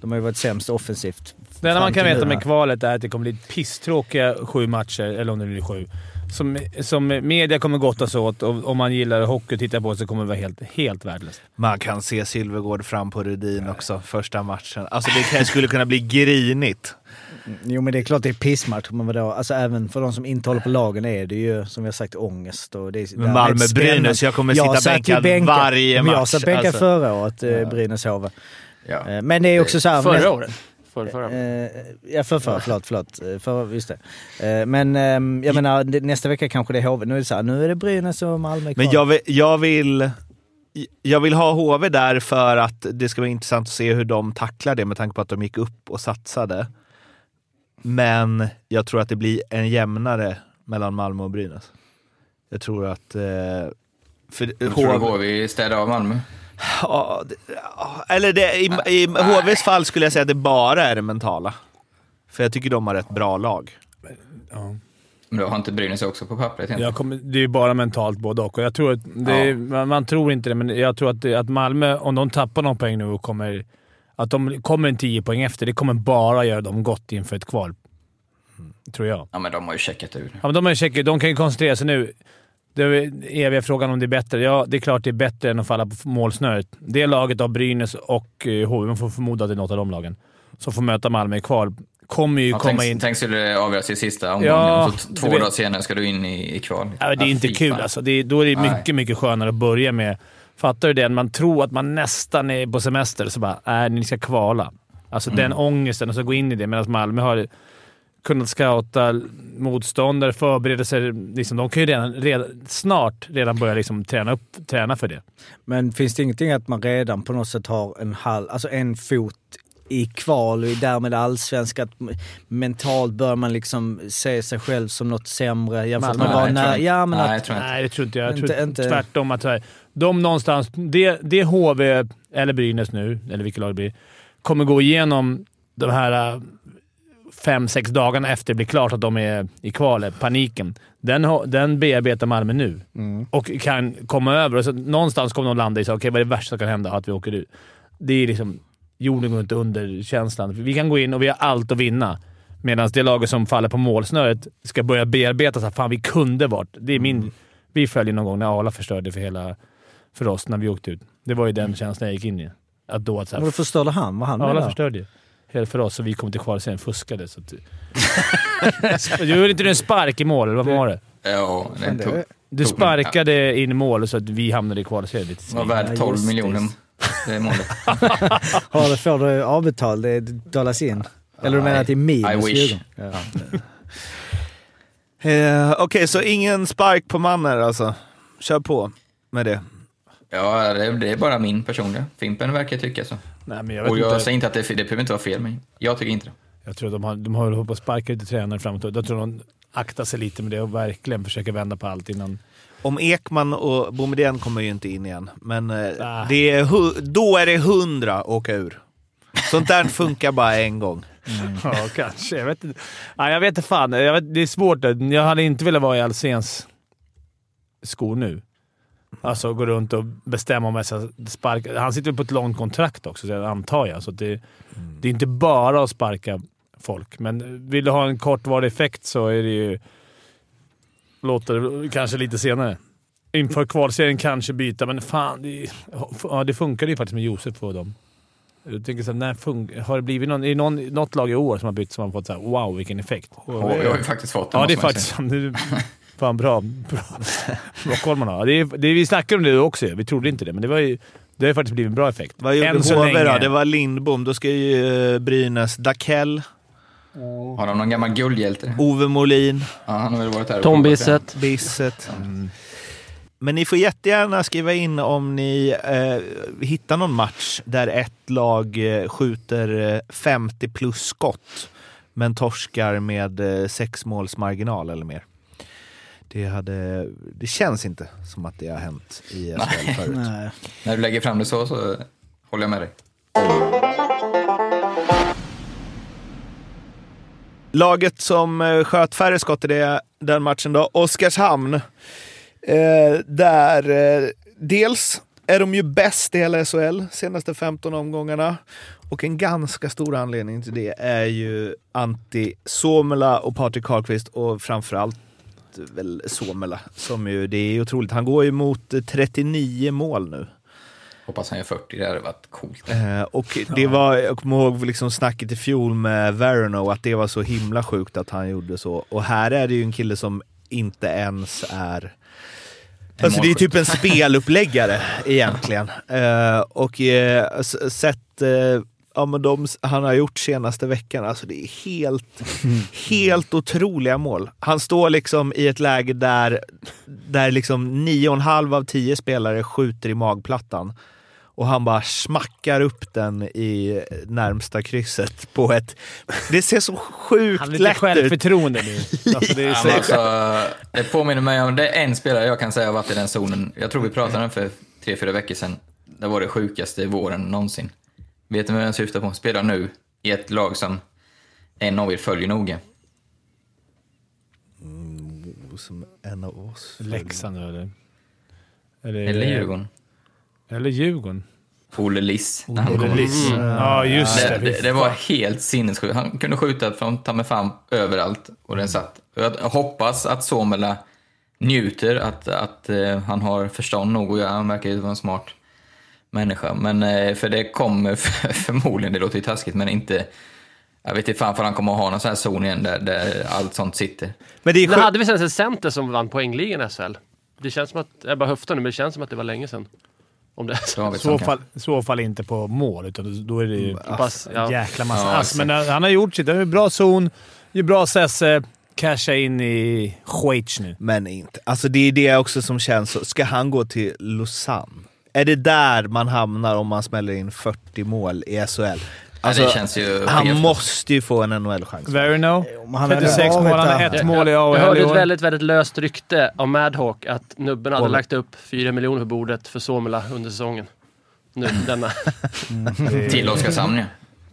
de har ju varit sämst offensivt. Det enda man kan veta med kvalet är att det kommer bli pisstråkiga sju matcher, eller om det blir sju. Som, som media kommer gottas åt och om man gillar hockey och tittar på så kommer det vara helt, helt värdelöst. Man kan se Silvergård fram på Rudin också, första matchen. Alltså det kan, skulle kunna bli grinigt. Jo men det är klart det är pissmatch, men vadå? Alltså även för de som inte håller på lagen är det ju som vi har sagt ångest. Och det är, Men Malmö-Brynäs, jag kommer sitta bänkad bänkad- varje Men Jag match, satt bänkad alltså. förra året, eh, Brynäs HV. Ja. Eh, Men det är också så här... Förra året? Förra, förra. Eh, ja, för, för, förlåt, förlåt. Eh, För, just det. Eh, men ehm, jag menar, nästa vecka kanske det är HV. Nu är det så här, nu är det Brynäs och Malmö kvar. Men jag vill, jag vill, jag vill ha HV där för att det ska vara intressant att se hur de tacklar det med tanke på att de gick upp och satsade. Men jag tror att det blir en jämnare mellan Malmö och Brynäs. Jag tror att... Eh, för Jag tror HV städar av Malmö. Ja, det, ja, eller det, i, i HVs fall skulle jag säga att det bara är det mentala. För jag tycker de har ett bra lag. Ja. Men då har inte Brynäs också på pappret egentligen? Jag kommer, det är ju bara mentalt både och. och jag tror att det är, man, man tror inte det, men jag tror att, det, att Malmö, om de tappar någon poäng nu och kommer... Att de kommer en 10 poäng efter, det kommer bara göra dem gott inför ett kval. Tror jag. Ja, men de har ju checkat ur. Ja, men de, har ju checkat, de kan ju koncentrera sig nu. Är eviga frågan om det är bättre. Ja, det är klart det är bättre än att falla på målsnöret. Det laget av Brynäs och eh, HV, man får förmoda att det är något av de lagen, som får möta Malmö i kval, kommer ju Ja, komma tänk, in... tänk skulle det avgöras i sista omgången Ja, så två dagar senare ska du in i, i kval. Ja, det är Ja, inte fy kul alltså. Det är, då är det Nej. mycket, mycket skönare att börja med. Fattar du det? Man tror att man nästan är på semester, så bara nej, ni ska kvala. Alltså Mm. den ångesten och så gå in i det. Medan Malmö har kunnat scouta motståndare, förbereda sig. Liksom, de kan ju redan, redan, snart redan börja liksom träna, upp, träna för det. Men finns det ingenting att man redan på något sätt har en, halv, alltså en fot i kval och därmed allsvenska, att mentalt bör man liksom se sig själv som något sämre jämfört med bara Nej, ja, men Nej, att, jag tror inte. Nej, det tror inte jag. Jag tror Inte- inte- tvärtom. Att här, de någonstans, det, det HV, eller Brynäs nu, eller vilket lag det blir, kommer gå igenom de här fem, sex dagarna efter det blir klart att de är i kvalet, paniken. Den, den bearbetar Malmö nu och kan komma över. Och så någonstans kommer de landa i så, okej, vad är det värsta som kan hända? Att vi åker ut. Det är liksom jorden går inte under känslan. Vi kan gå in och vi har allt att vinna. Medan det laget som faller på målsnöret ska börja bearbeta så här, fan vi kunde varit. Det är min... Vi följer någon gång när Arla förstörde för hela... För oss när vi åkte ut. Det var ju den känslan jag gick in i. Att då att så här, Men då förstörde han vad han Arla förstörde ju. Hela för oss, så vi kom till kval sen fuskade. Så att, [LAUGHS] du gjorde inte du en spark i mål, eller vad var det? Ja, det det tog, är- Du sparkade in i mål så att vi hamnade i kvalserien. Lite var värd Ja, 12 just det. miljoner. Det är målet. [LAUGHS] Har du, får du avbetalt? Det dollas in? Eller du menar att det är minus I wish. Ja. [LAUGHS] Eh, Okej, så ingen spark på Manner alltså. Kör på med det. Ja, det, det är bara min personliga. Fimpen verkar tycka så. Nej, men jag vet Och jag inte. säger inte att det, det behöver inte vara fel, men jag tycker inte det. Jag tror att de har, de har hållit på att sparka lite tränare framåt. Jag tror de aktar sig lite med det och verkligen försöker vända på allt innan... Om Ekman och Boumedienne kommer ju inte in igen, men Ah. det är då är det hundra åka ur. Sånt där funkar bara en gång. Ja, kanske. Jag vet inte. Nej, jag vet inte fan. Jag vet, det är svårt. Jag hade inte velat vara i Alséns skor nu. Alltså gå runt och bestämma om jag ska sparka. Han sitter väl på ett långt kontrakt också, så jag antar jag. Så det, det är inte bara att sparka folk, men vill du ha en kortvarig effekt så är det ju... låter kanske lite senare. Inför kvalserien kanske byta, men fan. Det, ja, det funkade ju faktiskt med Josef och dem. Jag tänker såhär, när fun- har det blivit någon, är det någon, något lag i år som har bytt som har fått såhär wow vilken effekt? HV har ju faktiskt fått det, Ja, det är faktiskt... [LAUGHS] fan bra. Bra, [LAUGHS] bra koll man har. Det är, det, vi snackade om det också Vi trodde inte det, men det, var ju, det har ju faktiskt blivit en bra effekt. Vad gjorde HV då? Det var Lindbom. Då ska ju eh, Brynäs Dakell, Har de någon gammal guldhjälte? Ove Molin, Ja, han har väl varit här Tom. Bisset. Bisset. Men ni får jättegärna skriva in om ni eh, hittar någon match där ett lag eh, skjuter eh, 50 plus skott men torskar med eh, sex måls marginal eller mer. Det, hade, det känns inte som att det har hänt i SHL förut. Nej. När du lägger fram det så, så håller jag med dig. Laget som eh, sköt färre skott i det, den matchen då, Oskarshamn. Eh, där eh, dels är de ju bäst i hela SHL senaste 15 omgångarna. Och en ganska stor anledning till det är ju Antti Suomela och Patrik Karlqvist och framförallt väl Suomela. Som ju, det är otroligt. Han går ju mot eh, 39 mål nu. Hoppas han gör 40, det hade varit coolt. Eh, och [LAUGHS] det var, jag kommer ihåg liksom snacket i fjol med Verno, att det var så himla sjukt att han gjorde så. Och här är det ju en kille som inte ens är... Alltså det är typ en [LAUGHS] speluppläggare egentligen. Eh, och eh, sett eh, ja, men de han har gjort senaste veckan, alltså det är helt, helt otroliga mål. Han står liksom i ett läge där, där liksom nio och en halv av tio spelare skjuter i magplattan. Och han bara smackar upp den i närmsta krysset på ett... Det ser så sjukt Han har lite lätt ut. självförtroende nu. [LAUGHS] Alltså, det är så, alltså, det påminner mig om, det är en spelare jag kan säga har varit i den zonen. Jag tror vi pratade om den för tre, fyra veckor sedan. Det var det sjukaste i våren någonsin. Vet ni vad jag syftar på? Spelar nu i ett lag som en av er följer noga. Som en av oss. Leksand eller... Eller, Eller Djurgården. Eller Djurgården. Olle Liss. Olle kom. Liss. Ja, just Det, det. det, var helt sinnessjukt. Han kunde skjuta från ta mig fram överallt och den satt. Och Jag hoppas att Somela njuter, att, att eh, han har förstånd nog och han verkar ju vara smart människa. Men eh, för det kommer [LAUGHS] förmodligen, det låter ju taskigt, men inte... Jag vet inte fan för han kommer att ha någon sån här zon igen där, där allt sånt sitter. Men det sjukt. hade vi senast en center som vann poängligan i SHL? Det känns som att, jag bara höftar nu, men det känns som att det var länge sedan. Om det är Så så. har fall, så fall inte på mål, utan då är det ju Pass, en ja. jäkla massa Ja, ass. Men eh, han har gjort sitt. Det är en bra zon, gör bra sesse, casha in i Schweiz nu. Men inte. Alltså det är det också som känns så. Ska han gå till Lausanne? Är det där man hamnar om man smäller in 40 mål i SHL? Alltså, det känns ju han skevt. måste ju få en NHL-chans. Verino. Men han hade 36 varit mål, han har ett mål i Jag AHL hörde i ett väldigt, väldigt löst rykte av Madhawk att nubben hade lagt upp 4 miljoner på bordet för Somela under säsongen. Nu, denna. [LAUGHS] Till Oskarshamn ja.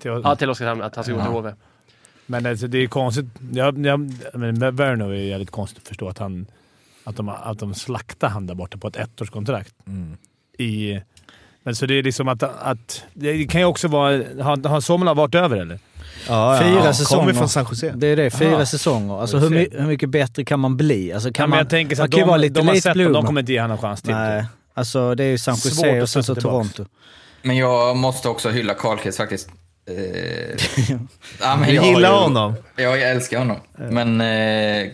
Till- Ja, till Oskarshamn, att han ska gå till HV. Men alltså, det är konstigt. Jag, jag, men Verno är jävligt konstigt att förstå att, han, att, de, att de slaktar han där borta på ett ettårskontrakt. I, men så det är liksom att, att... Det kan ju också vara... Har, har Somela varit över eller? Ja, Fyra ja. Kommer säsonger. från San Jose. Det är det, fyra Aha. säsonger. Alltså hur, my- hur mycket bättre kan man bli? Alltså kan Kan man, jag tänker så man kan de, vara lite de har sett bloomer. de kommer inte ge honom en chans till. Nej, alltså det är ju San Svårt Jose att och sen så. Toronto. Men jag måste också hylla Karlqvist faktiskt. Eh, [LAUGHS] ja, men Du jag gillar ju- honom? Ja, jag älskar honom. Men eh,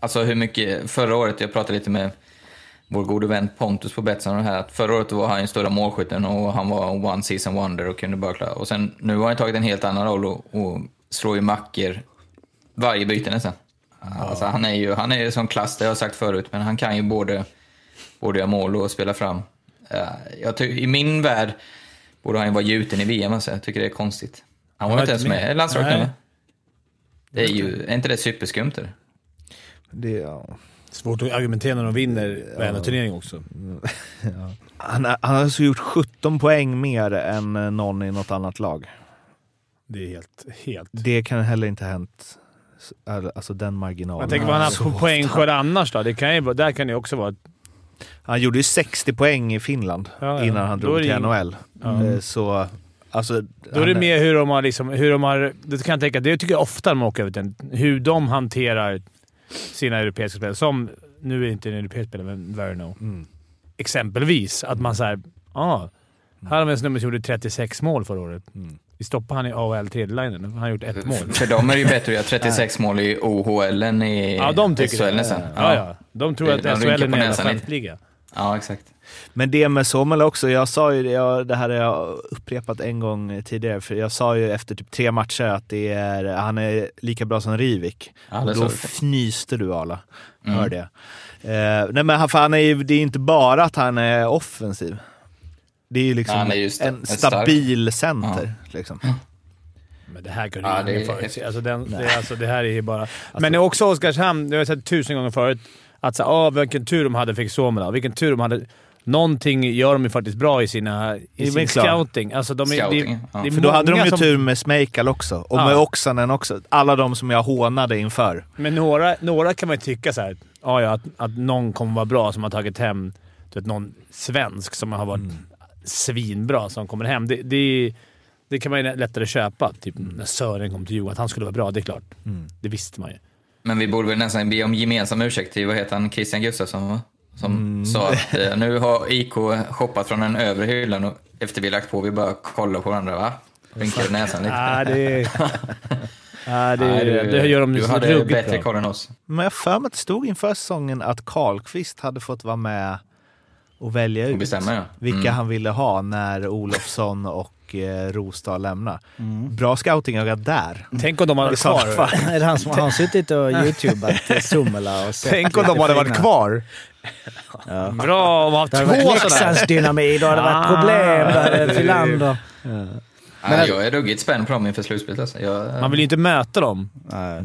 alltså hur mycket... Förra året, jag pratade lite med vår gode vän Pontus på Betsson här, att förra året var han den stora målskytten och han var one season wonder och kunde bara klara. Och sen, nu har han tagit en helt annan roll och, och slår ju mackor varje byte nästan. Alltså, han är ju han är ju som klass, det har jag sagt förut, men han kan ju både, både göra mål och spela fram. Eh, jag I min värld borde han ju vara gjuten i VM, alltså. jag tycker det är konstigt. Han var Han inte ens med i landslaget nu? Det är ju, är inte det superskumt? Det, ja. Svårt att argumentera när de vinner varenda turnering också. han, är- han har alltså gjort 17 poäng mer än eh, någon i något annat lag. Det är helt... helt. Det kan heller inte ha hänt. Alltså den marginalen. Jag tänker vad han har haft på poängskörd annars då? Det kan ju, där kan det också vara... Han gjorde ju 60 poäng i Finland Ja, ja. innan han drog till NHL. Ja. Eh, Så, alltså... Då är det han- mer hur de har... Liksom, hur de har det kan jag tänka, det tycker jag ofta när man åker till hur de hanterar sina europeiska spelare. Som nu är det inte en europeisk spelare, men Verno. Mm. Exempelvis. Att man såhär, ja. Här har vi en snubbe som gjorde 36 mål förra året. Mm. Vi stoppar han i AHL tredje-linen. Han har gjort ett mål. För dem är det ju bättre att göra 36 mål i OHL än i Ja, de tycker SHL det. nästan. Ja, ja. De tror att De SHL är en skämtliga. Ja, exakt. Men det med Somel också, jag sa ju det, jag, det här har jag upprepat en gång tidigare, för jag sa ju efter typ tre matcher att det är, han är lika bra som Rivik. Ja, och det då fnyste du Arla, Mm. hörde jag. Eh, nej men han, för han är ju, det är inte bara att han är offensiv. Det är ju liksom Ja, är en en stark- stabil center. Liksom. [CLEARS THROAT] Men det här kunde Ja, ju det ingen förutse. Alltså, den, det, alltså, det här är ju bara... Men det är också Oskarshamn, det har jag sett tusen gånger förut, att så, ah, vilken tur de hade fick Suomela. Vilken tur de hade... Någonting gör de ju faktiskt bra i, sina, i är sin scouting. Alltså, de är, Scouting, det, ja. det är För då hade de ju som- tur med Smejkal också, och Ja. med Oksanen också. Alla de som jag hånade inför. Men några, några kan man ju tycka så här, ja, ja, att, att någon kommer vara bra som har tagit hem du vet, någon svensk som har varit svinbra som kommer hem. Det, det, det kan man ju lättare köpa. Typ när Sören kom till Djurgården, att han skulle vara bra. Det är klart. Det visste man ju. Men vi borde väl nästan be om gemensam ursäkt till, vad heter han, Christian Gustafsson va? Som sa att eh, nu har IK shoppat från den övre hyllan och efter vi lagt på, vi bara kollar på varandra va? Rynkade näsan lite. Ja, det, ja, [LAUGHS] det, Nej, du, det gör de du så hade bättre koll än oss. Men jag för mig att det stod inför säsongen att Karlqvist hade fått vara med och välja ut bestämma, ja. vilka Mm. han ville ha när Olofsson och eh, Rosdahl lämnar. Bra scoutingöga där. Tänk om de hade sådana kvar. [LAUGHS] Är det han som har suttit och [LAUGHS] youtubat Somela Tänk om de hade varit kvar. Ja. Bra att ha Det två sådana. Dynamit, då hade det varit Ah. problem. Då hade Filander... Nej, jag är ruggigt spänd på dem inför slutspelet. Alltså. Jag, Man vill ju inte möta dem. Nej.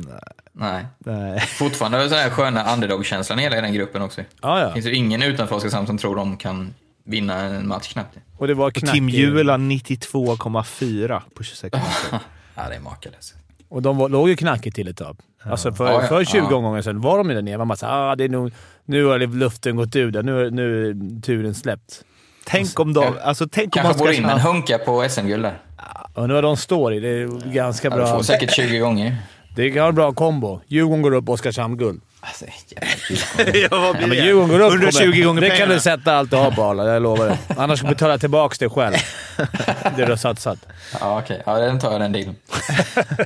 Nej. Nej. Fortfarande har här sköna underdog-känslan i hela den gruppen också. Ja, Det ja. finns ju ingen utanför Oskarshamn som tror de kan vinna en match knappt. Och det var Och Tim knackigt. Juel har 92,4 på 26 matcher. [LAUGHS] Ja, det är makalöst. Och de var, låg ju knackigt till ett tag. Alltså för, Ja, ja. för 20 Ja. gånger sedan var de ju där nere. Man bara såhär, ah, det är nog, nu har luften gått ur där. Nu, nu är turen släppt. Tänk om de... Alltså, tänk om Kanske borde in en hunka på SM-guld där. Och nu har de står i. Det är ganska Ja, du bra. får säkert 20 gånger. Det vara en bra kombo. Djurgården går upp, Oskarshamn guld. Alltså, [LAUGHS] ja, Ja, men det? Djurgården går upp 120 kommer. gånger Det pengarna. kan du sätta allt du har på Arla, jag lovar det. Annars ska du betala tillbaka det själv. [LAUGHS] Det du har satsat. Ja, okej. Ja, den tar jag den dealen. [LAUGHS]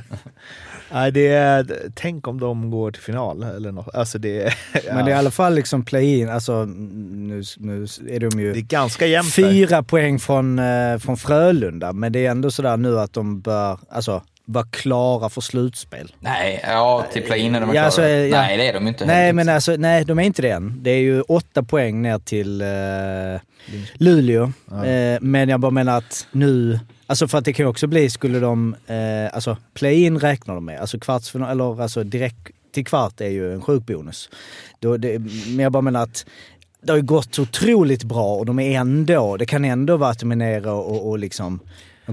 Nej, det är... Tänk om de går till final eller något. Alltså det är... Men det är i alla fall liksom play-in. Alltså, nu, nu är de ju Det är ganska jämnt där. fyra poäng från, eh, från Frölunda, men det är ändå sådär nu att de bör alltså, vara klara för slutspel. Nej, ja, till play-in är de Ja, klara. alltså, ja. Nej, det är de inte. Nej, men alltså, nej, de är inte det än. Det är ju åtta poäng ner till eh, Luleå. Eh, men jag bara menar att nu... Alltså för att det kan ju också bli, skulle de... Eh, alltså play-in räknar de med. Alltså kvartsfinal, eller alltså direkt till kvart är ju en sjuk bonus. Då det, men jag bara menar att det har ju gått så otroligt bra och de är ändå... Det kan ändå vara att de är nere och, och liksom...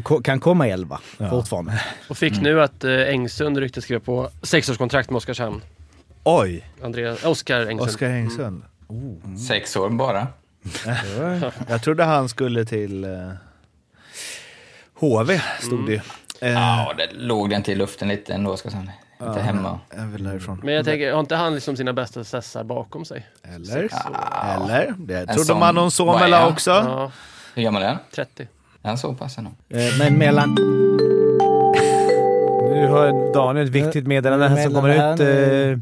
De kan komma elva fortfarande. Och fick nu att eh, Engsund rykte skrev på sexårskontrakt med Oskarshamn. Oj! Andreas, Oskar Engsund. Oskar Engsund. Sex år bara. [LAUGHS] Jag trodde han skulle till eh, HV, stod det ju. Eh, Ja, det låg den till luften lite ändå, Oskarshamn. Inte hemma. Men jag tänker, har inte han liksom sina bästa sessar bakom sig? Eller? Ja. Eller? Det trodde man om han? också. Ja, Hur gammal är han? 30. Han så pass ändå? Eh, men mellan... [LAUGHS] Nu har Daniel ett viktigt meddelande här som kommer här ut. nu. Eh,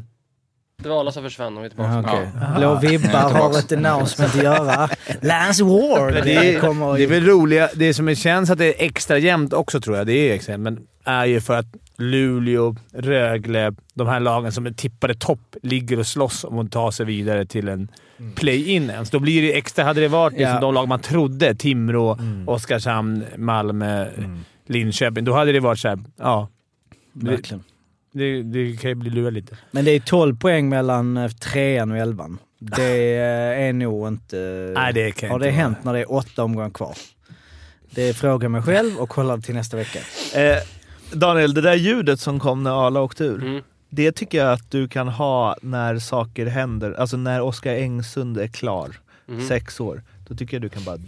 Det var alla som försvann vi är tillbaka. Ja. Blå vibbar har ett announcement att göra. Lance Ward det, kommer är, det är väl roliga. Det som känns att det är extra jämnt också tror jag, det är extra jämnt, men är ju för att Luleå, Rögle, de här lagen som är tippade topp, ligger och slåss om att ta sig vidare till en play-in ens. Då blir det extra. Hade det varit liksom Ja. de lag man trodde, Timrå, Oskarshamn, Malmö, Linköping, då hade det varit såhär, ja. Verkligen. det, det kan ju bli lura lite. Men det är 12 poäng mellan eh, trean och elvan. Det [LAUGHS] är nog inte... Nej, det kan Har inte det vara. hänt när det är åtta omgångar kvar? Det frågar mig själv och kollar till nästa vecka. Eh, Daniel, det där ljudet som kom när Arla åkte ur. Mm. Det tycker jag att du kan ha när saker händer. Alltså när Oskar Engsund är klar. Mm. Sex år. Då tycker jag du kan bara...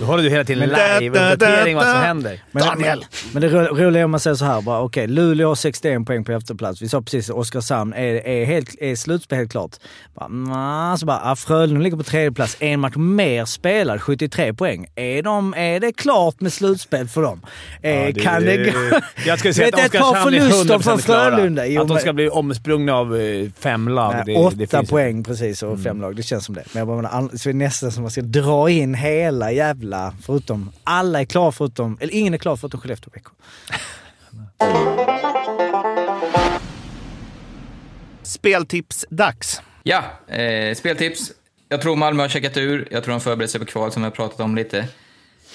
Då håller du hela tiden live-uppdatering vad som händer. Men, Daniel! Men det ro- roliga är om man säger så här bara, okej, Luleå har 61 poäng på efterplats. Vi sa precis Oskarshamn är, är, helt, är slutspel helt klart. Bara, nah, så bara, ah, Frölunda ligger på tredje plats, en match mer spelad, 73 poäng. Är, de, är det klart med slutspel för dem? Eh, Ja, det- kan det gå? Jag skulle säga att Oskarshamn är förluster 100% från klara. Frölunda. Jo, Att de ska bli omsprungna av eh, fem lag. Nej, det, åtta det poäng precis och fem lag, det känns som det. Men jag bara så är det nästan som man ska dra in hela jävla, förutom, alla är klara förutom, eller ingen är klar förutom Skellefteå Växjö. Speltips-dags. Ja, eh, speltips. Jag tror Malmö har checkat ur. Jag tror de förbereder sig på kval som vi har pratat om lite.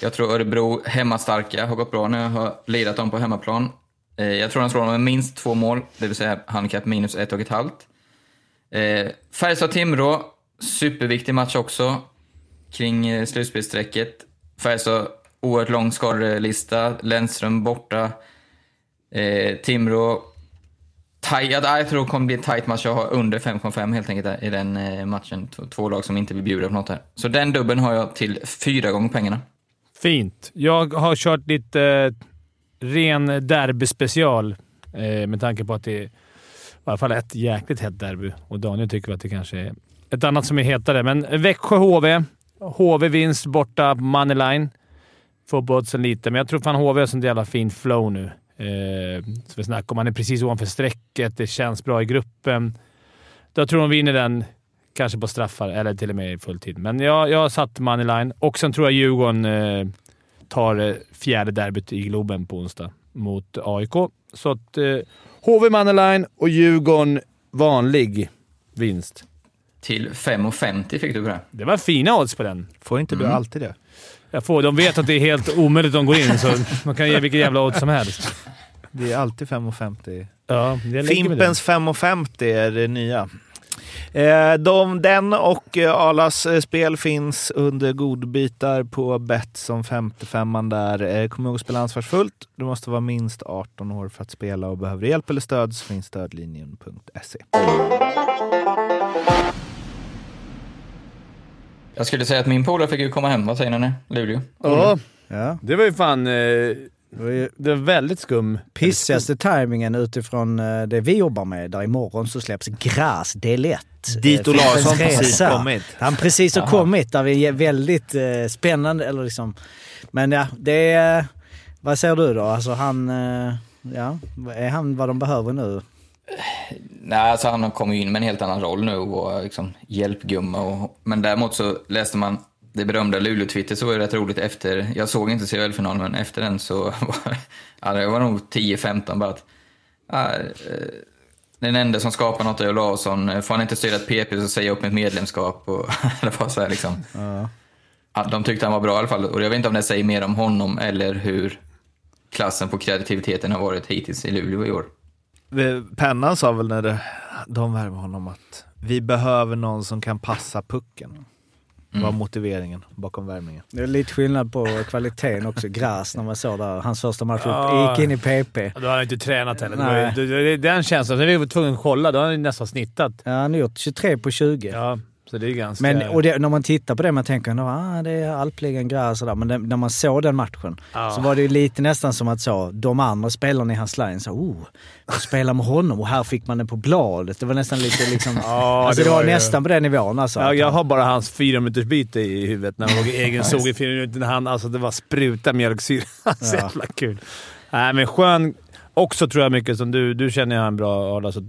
Jag tror Örebro, hemmastarka, har gått bra när jag har lirat dem på hemmaplan. Eh, jag tror de slår dem med minst två mål, det vill säga handikapp minus ett och ett halvt. Eh, Färjestad-Timrå, superviktig match också kring eh, slutspelsstrecket. Färjestad, oerhört lång skadelista. Lennström borta. Eh, Timrå, taj, jag tror det kommer bli en tight match. Jag har under 5,5 helt enkelt i den eh, matchen. Två, två lag som inte vill bjuda på något här. Så den dubben har jag till fyra gånger pengarna. Fint. Jag har kört lite eh, ren derbyspecial eh, med tanke på att det är i alla fall ett jäkligt hett derby och Daniel tycker att det kanske är ett annat som är hetare. Men Växjö-HV. HV vinst borta på Moneyline. Får upp oddsen lite, men jag tror fan HV har sånt jävla fint flow nu. Eh, som vi snackade om. Han är precis ovanför strecket. Det känns bra i gruppen. Jag tror de vinner den, kanske på straffar eller till och med i fulltid. Men jag, jag har satt moneyline och sen tror jag Djurgården eh, tar eh, fjärde derbyt i Globen på onsdag mot AIK. Så att eh, HV moneyline och Djurgården vanlig vinst. Till 5,50 fick du på det. Det var fina odds på den. Får inte du Mm. alltid det? Jag får, de vet att det är helt omöjligt att de går in, så man kan ge vilket jävla odds som helst. Det är alltid 5,50. Ja, Fimpens 5,50 är det nya. Eh, de, den och eh, Alas eh, spel finns under godbitar på Betsson 55 där. Kom ihåg att spela ansvarsfullt. Du måste vara minst 18 år för att spela och behöver hjälp eller stöd så finns stödlinjen.se. Jag skulle säga att min polare fick ju komma hem. Vad säger ni? Luleå? Ja, Ja. det var ju fan... Eh, Det var ju det var väldigt skum. pissigaste tajmingen utifrån eh, det vi jobbar med. Där imorgon så släpps Gras del 1. Dit Eh, Olausson Fimpens precis kommit. Han precis har kommit. Där vi är väldigt eh, spännande. Eller liksom. Men ja, det är... Vad säger du då? Alltså han... Eh, ja, är han vad de behöver nu? Nej, alltså han kommer ju in med en helt annan roll nu och liksom hjälpgumma. Och, men däremot så läste man det berömda Luleå-twitter så var det rätt roligt efter, jag såg inte CHL-finalen men efter den så [LAUGHS] var ja, det var nog 10-15 bara att ja, eh, den enda som skapar något är Olausson. Får han inte stödja ett PP så säger jag upp mitt medlemskap. Och, [LAUGHS] det var så här liksom. Ja, de tyckte han var bra i alla fall och jag vet inte om det säger mer om honom eller hur klassen på kreativiteten har varit hittills i Luleå i år. Pennan sa väl när det, de värvade honom att vi behöver någon som kan passa pucken. var motiveringen bakom värvningen. Det är lite skillnad på kvaliteten också. Gras när man såg där. Hans första match. Ja. Gick in i PP. Då har han inte tränat heller. Var, Nej. det, det, den känslan. Sen är vi tvungna att kolla. Då har han nästan snittat. Ja, han har gjort 23 på 20. Ja, så det är ganska... Men och det, när man tittar på det, man tänker att ah, det är alpligan, gräs och där. Men det, när man såg den matchen Ja. så var det lite nästan som att så, de andra spelarna i hans line sa oh, jag spelar med honom och här fick man den på bladet. Det var nästan lite liksom... [LAUGHS] Ja, alltså det det var, var nästan på den nivån alltså. Ja, jag har bara hans fyra minuters byte i huvudet när han låg i egen zon i fyra minuter. När han, alltså, det var spruta mjölksyra. [LAUGHS] så jävla kul. Nej, men skön. Också tror jag mycket som du. Du känner ju han bra, Arla, så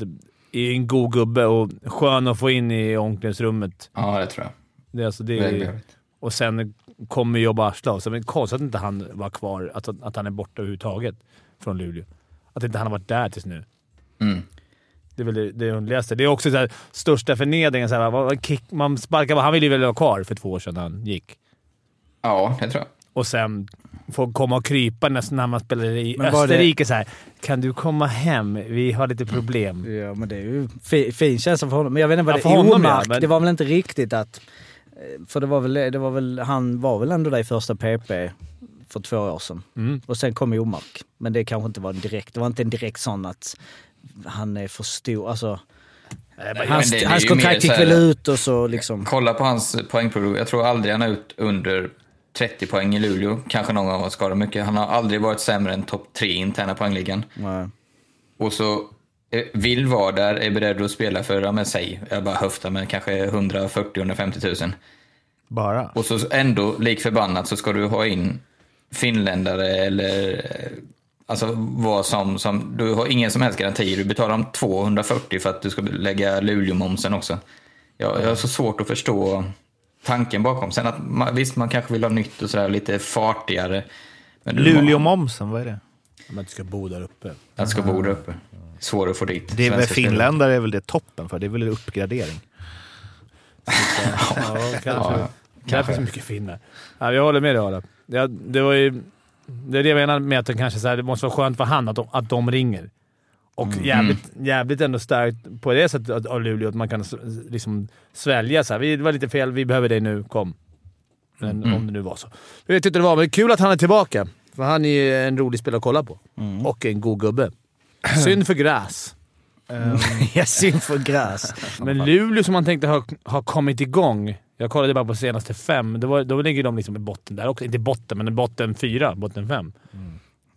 är en god gubbe och skön att få in i omklädningsrummet. Ja, det tror jag. Det, alltså, det är, och sen kommer jobba arslet av sig. Men konstigt att inte han var kvar, att, att han är borta överhuvudtaget från Luleå. Att inte han har varit där tills nu. Mm. Det är väl det, det underligaste. Det är också så här, största förnedringen. Så här, kick, man sparkar, han ville ju väl vara kvar för två år sedan när han gick. Ja, det tror jag. Och sen få komma och krypa nästan när man spelar i Men det- Österrike. Så här, kan du komma hem? Vi har lite problem. Ja, men det är ju fi, fin känsla för honom. Men jag vet inte vad Ja, det är. honom, Omark, ja, men- det var väl inte riktigt att... För det var väl, det var väl, han var väl ändå där i första PP för två år sedan. Mm. Och sen kom Omark. Men det kanske inte var en direkt, det var inte en direkt sån att han är för stor. Alltså, Hans, hans kontrakt gick väl ut och så liksom... Kolla på hans poängproduktion. Jag tror aldrig han har ut under 30 poäng i Luleå. Kanske någon gång har skadat mycket. Han har aldrig varit sämre än topp 3 i interna poängligan. Nej. Och så eh, vill vara där, är beredd att spela för, ja men säg, jag bara höftar med kanske 140-150 000. Bara. Och så ändå, lik förbannat, så ska du ha in finländare eller eh, alltså vad som, som, du har ingen som helst garanti. Du betalar dem 240 för att du ska lägga Luleå-momsen också. Jag, jag har så svårt att förstå tanken bakom. Sen att man, visst, man kanske vill ha nytt och sådär, lite fartigare. Men Luleå-momsen, vad är det? Man ska bo där uppe. Att ska bo där uppe. Svår att få dit. Det är väl finländare är väl det toppen för. Det är väl uppgradering. Ja, kanske. Ja, ja. Därför så mycket finnar. Ja, jag håller med dig Adam. Ja, det, var ju, det är det jag menar med att det kanske så här, det måste vara skönt för han att de, att de ringer. Och jävligt, jävligt ändå starkt på det sättet av- Luleå att man kan liksom svälja så här. Vi, det var lite fel, vi behöver dig nu, kom. Men om det nu var så. Jag vet inte det var, men kul att han är tillbaka. För han är ju en rolig spelare att kolla på. Och en god gubbe. [CLEARS THROAT] Synd för gräs. [LAUGHS] Ja, synd för gräs. [LAUGHS] Men Luleå som man tänkte ha, ha kommit igång. Jag kollade bara på senaste fem. Det var, då ligger de liksom i botten där också. Inte botten, men botten fyra, botten fem.